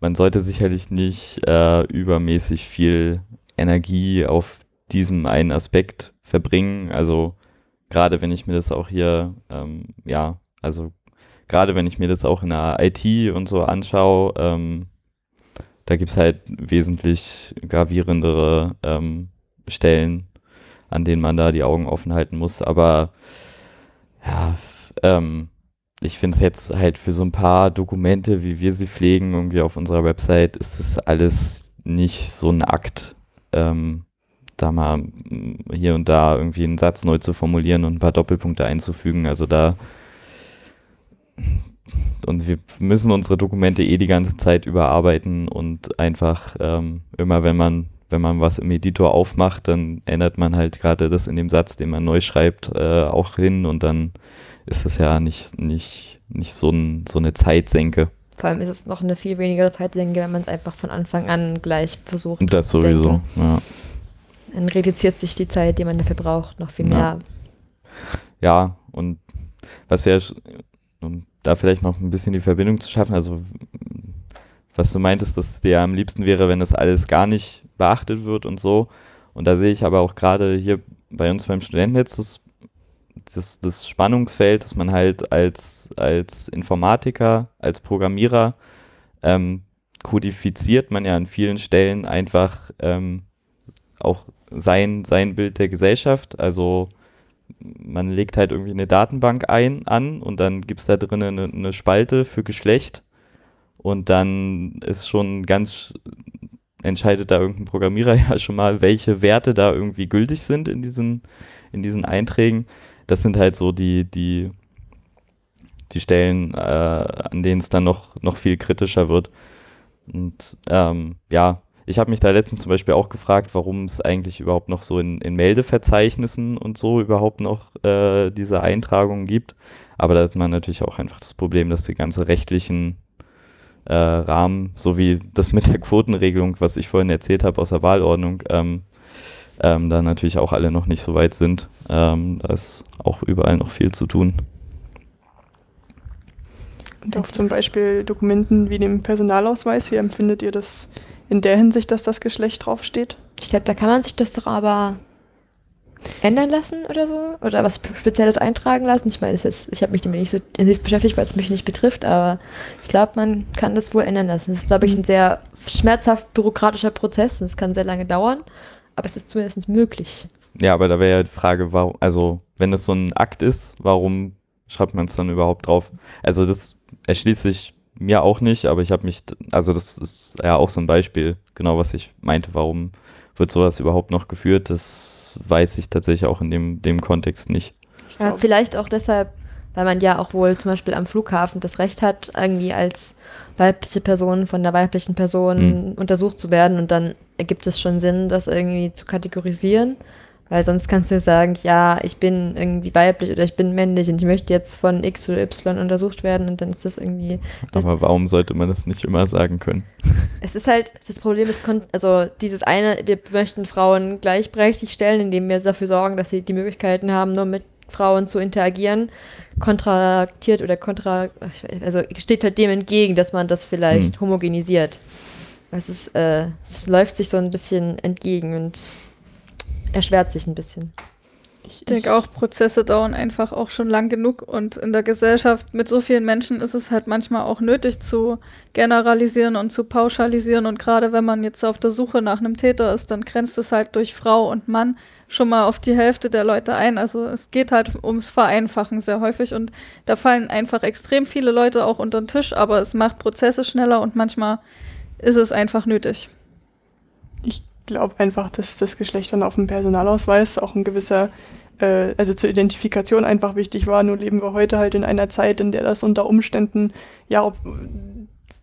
Speaker 2: man sollte sicherlich nicht äh, übermäßig viel Energie auf diesem einen Aspekt verbringen. Also gerade wenn ich mir das auch hier, ähm, ja, also gerade wenn ich mir das auch in der IT und so anschaue, ähm, da gibt es halt wesentlich gravierendere ähm, Stellen, an denen man da die Augen offen halten muss. Aber ja, ähm, ich finde es jetzt halt für so ein paar Dokumente, wie wir sie pflegen, irgendwie auf unserer Website, ist das alles nicht so ein Akt, ähm, da mal hier und da irgendwie einen Satz neu zu formulieren und ein paar Doppelpunkte einzufügen. Also da und wir müssen unsere Dokumente eh die ganze Zeit überarbeiten und einfach ähm, immer, wenn man wenn man was im Editor aufmacht, dann ändert man halt gerade das in dem Satz, den man neu schreibt, äh, auch hin und dann ist das ja nicht, nicht, nicht so, ein, so eine Zeitsenke.
Speaker 1: Vor allem ist es noch eine viel weniger Zeitsenke, wenn man es einfach von Anfang an gleich versucht.
Speaker 2: Das sowieso, ja.
Speaker 1: Dann reduziert sich die Zeit, die man dafür braucht, noch viel mehr.
Speaker 2: Ja, ja und was wir um da vielleicht noch ein bisschen die Verbindung zu schaffen, also was du meintest, dass dir am liebsten wäre, wenn das alles gar nicht beachtet wird und so. Und da sehe ich aber auch gerade hier bei uns beim Studentennetz das, das, das Spannungsfeld, dass man halt als, als Informatiker, als Programmierer ähm, kodifiziert man ja an vielen Stellen einfach ähm, auch sein, sein Bild der Gesellschaft. Also man legt halt irgendwie eine Datenbank ein an und dann gibt es da drin eine, eine, Spalte für Geschlecht und dann ist schon ganz entscheidet da irgendein Programmierer (laughs) ja schon mal, welche Werte da irgendwie gültig sind in diesen, in diesen Einträgen. Das sind halt so die, die, die Stellen, äh, an denen es dann noch, noch viel kritischer wird. Und ähm, ja, ich habe mich da letztens zum Beispiel auch gefragt, warum es eigentlich überhaupt noch so in, in Meldeverzeichnissen und so überhaupt noch äh, diese Eintragungen gibt. Aber da hat man natürlich auch einfach das Problem, dass die ganze rechtlichen äh, Rahmen, so wie das mit der Quotenregelung, was ich vorhin erzählt habe aus der Wahlordnung, ähm, ähm, da natürlich auch alle noch nicht so weit sind. Ähm, da ist auch überall noch viel zu tun.
Speaker 3: Und auf zum Beispiel Dokumenten wie dem Personalausweis, wie empfindet ihr das in der Hinsicht, dass das Geschlecht draufsteht?
Speaker 1: Ich glaube, da kann man sich das doch aber ändern lassen oder so? Oder was Spezielles eintragen lassen? Ich meine, ich habe mich damit nicht so intensiv beschäftigt, weil es mich nicht betrifft, aber ich glaube, man kann das wohl ändern lassen. Es ist, glaube ich, ein sehr schmerzhaft bürokratischer Prozess und es kann sehr lange dauern, aber es ist zumindest möglich.
Speaker 2: Ja, aber da wäre ja die Frage, warum, also wenn es so ein Akt ist, warum schreibt man es dann überhaupt drauf? Also das erschließt sich mir auch nicht, aber ich habe mich, also das ist ja auch so ein Beispiel, genau was ich meinte, warum wird sowas überhaupt noch geführt, das weiß ich tatsächlich auch in dem, dem Kontext nicht.
Speaker 1: Ja, vielleicht auch deshalb, weil man ja auch wohl zum Beispiel am Flughafen das Recht hat, irgendwie als weibliche Person von der weiblichen Person untersucht zu werden und dann ergibt es schon Sinn, das irgendwie zu kategorisieren. Weil sonst kannst du sagen, ja, ich bin irgendwie weiblich oder ich bin männlich und ich möchte jetzt von X oder Y untersucht werden und dann ist das irgendwie.
Speaker 2: Aber warum sollte man das nicht immer sagen können? (laughs)
Speaker 1: es ist halt, das Problem ist, also dieses eine, wir möchten Frauen gleichberechtigt stellen, indem wir dafür sorgen, dass sie die Möglichkeiten haben, nur mit Frauen zu interagieren, kontraktiert oder kontra, also steht halt dem entgegen, dass man das vielleicht
Speaker 2: Hm.
Speaker 1: homogenisiert. Es ist, äh, es läuft sich so ein bisschen entgegen und erschwert sich ein bisschen.
Speaker 4: Ich denke auch, Prozesse dauern einfach auch schon lang genug und in der Gesellschaft mit so vielen Menschen ist es halt manchmal auch nötig zu generalisieren und zu pauschalisieren und gerade wenn man jetzt auf der Suche nach einem Täter ist, dann grenzt es halt durch Frau und Mann schon mal auf die Hälfte der Leute ein. Also es geht halt ums Vereinfachen sehr häufig und da fallen einfach extrem viele Leute auch unter den Tisch, aber es macht Prozesse schneller und manchmal ist es einfach nötig.
Speaker 3: Ich glaube einfach, dass das Geschlecht dann auf dem Personalausweis auch ein gewisser, äh, also zur Identifikation einfach wichtig war. Nur leben wir heute halt in einer Zeit, in der das unter Umständen, ja, ob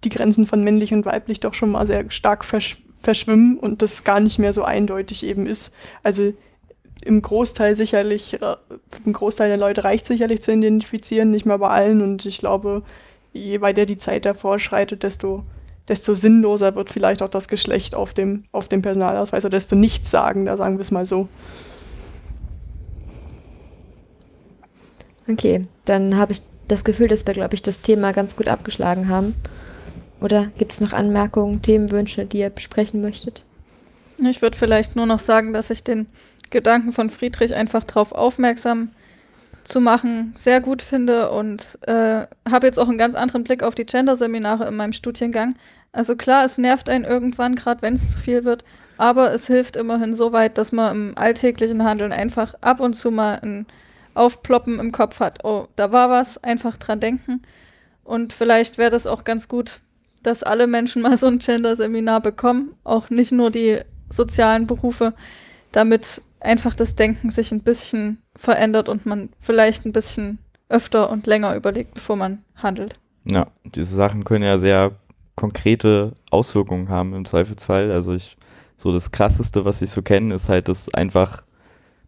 Speaker 3: die Grenzen von männlich und weiblich doch schon mal sehr stark versch verschwimmen und das gar nicht mehr so eindeutig eben ist. Also im Großteil sicherlich, äh, den Großteil der Leute reicht sicherlich zu identifizieren, nicht mal bei allen. Und ich glaube, je weiter die Zeit davor schreitet, desto desto sinnloser wird vielleicht auch das Geschlecht auf dem, auf dem Personalausweis oder desto nichtssagender, sagen wir es mal so.
Speaker 1: Okay, dann habe ich das Gefühl, dass wir, glaube ich, das Thema ganz gut abgeschlagen haben. Oder gibt es noch Anmerkungen, Themenwünsche, die ihr besprechen möchtet?
Speaker 4: Ich würde vielleicht nur noch sagen, dass ich den Gedanken von Friedrich einfach darauf aufmerksam zu machen sehr gut finde und äh, habe jetzt auch einen ganz anderen Blick auf die Gender-Seminare in meinem Studiengang. Also klar, es nervt einen irgendwann, gerade wenn es zu viel wird, aber es hilft immerhin so weit, dass man im alltäglichen Handeln einfach ab und zu mal ein Aufploppen im Kopf hat. Oh, da war was, einfach dran denken. Und vielleicht wäre das auch ganz gut, dass alle Menschen mal so ein Gender-Seminar bekommen, auch nicht nur die sozialen Berufe, damit einfach das Denken sich ein bisschen verändert und man vielleicht ein bisschen öfter und länger überlegt, bevor man handelt.
Speaker 2: Ja, diese Sachen können ja sehr konkrete Auswirkungen haben im Zweifelsfall. Also ich, so das krasseste, was ich so kenne, ist halt, dass einfach,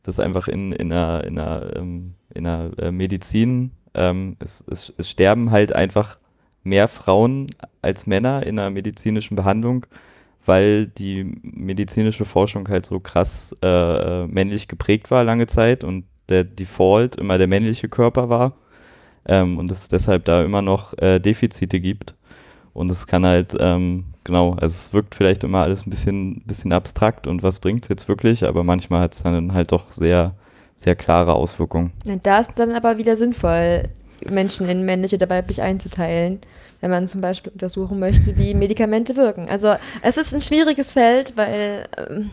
Speaker 2: dass einfach in, in einer, in einer, ähm, in einer äh, Medizin, ähm, es, es, es sterben halt einfach mehr Frauen als Männer in einer medizinischen Behandlung, weil die medizinische Forschung halt so krass äh, äh, männlich geprägt war lange Zeit und der Default immer der männliche Körper war ähm, und es deshalb da immer noch äh, Defizite gibt. Und es kann halt, ähm, genau, also es wirkt vielleicht immer alles ein bisschen, bisschen abstrakt und was bringt es jetzt wirklich, aber manchmal hat es dann halt doch sehr, sehr klare Auswirkungen.
Speaker 1: Da ist dann aber wieder sinnvoll, Menschen in männlich oder weiblich einzuteilen, wenn man zum Beispiel untersuchen möchte, wie Medikamente wirken. Also es ist ein schwieriges Feld, weil ähm,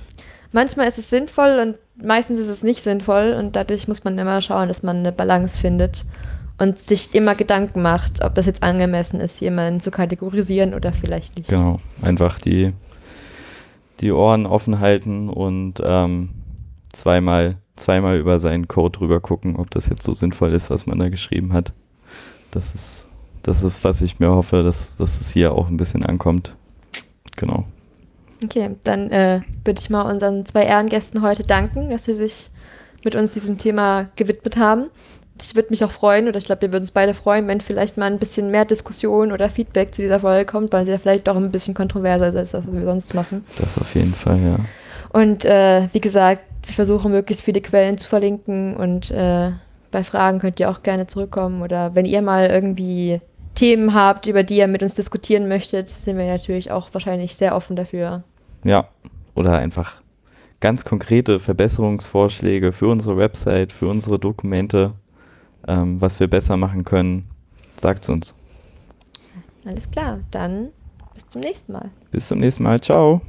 Speaker 1: manchmal ist es sinnvoll und meistens ist es nicht sinnvoll und dadurch muss man immer schauen, dass man eine Balance findet und sich immer Gedanken macht, ob das jetzt angemessen ist, jemanden zu kategorisieren oder vielleicht nicht.
Speaker 2: Genau, einfach die, die Ohren offen halten und ähm, zweimal, zweimal über seinen Code drüber gucken, ob das jetzt so sinnvoll ist, was man da geschrieben hat. Das ist, das ist, was ich mir hoffe, dass, dass es hier auch ein bisschen ankommt. Genau.
Speaker 1: Okay, dann äh, würde ich mal unseren zwei Ehrengästen heute danken, dass sie sich mit uns diesem Thema gewidmet haben. Ich würde mich auch freuen, oder ich glaube, wir würden uns beide freuen, wenn vielleicht mal ein bisschen mehr Diskussion oder Feedback zu dieser Folge kommt, weil sie ja vielleicht doch ein bisschen kontroverser ist als das, was wir sonst machen.
Speaker 2: Das auf jeden Fall, ja.
Speaker 1: Und äh, wie gesagt, wir versuchen möglichst viele Quellen zu verlinken und äh, bei Fragen könnt ihr auch gerne zurückkommen oder wenn ihr mal irgendwie Themen habt, über die ihr mit uns diskutieren möchtet, sind wir natürlich auch wahrscheinlich sehr offen dafür.
Speaker 2: Ja, oder einfach ganz konkrete Verbesserungsvorschläge für unsere Website, für unsere Dokumente, ähm, was wir besser machen können, sagt es uns.
Speaker 1: Alles klar, dann bis zum nächsten Mal.
Speaker 2: Bis zum nächsten Mal, ciao.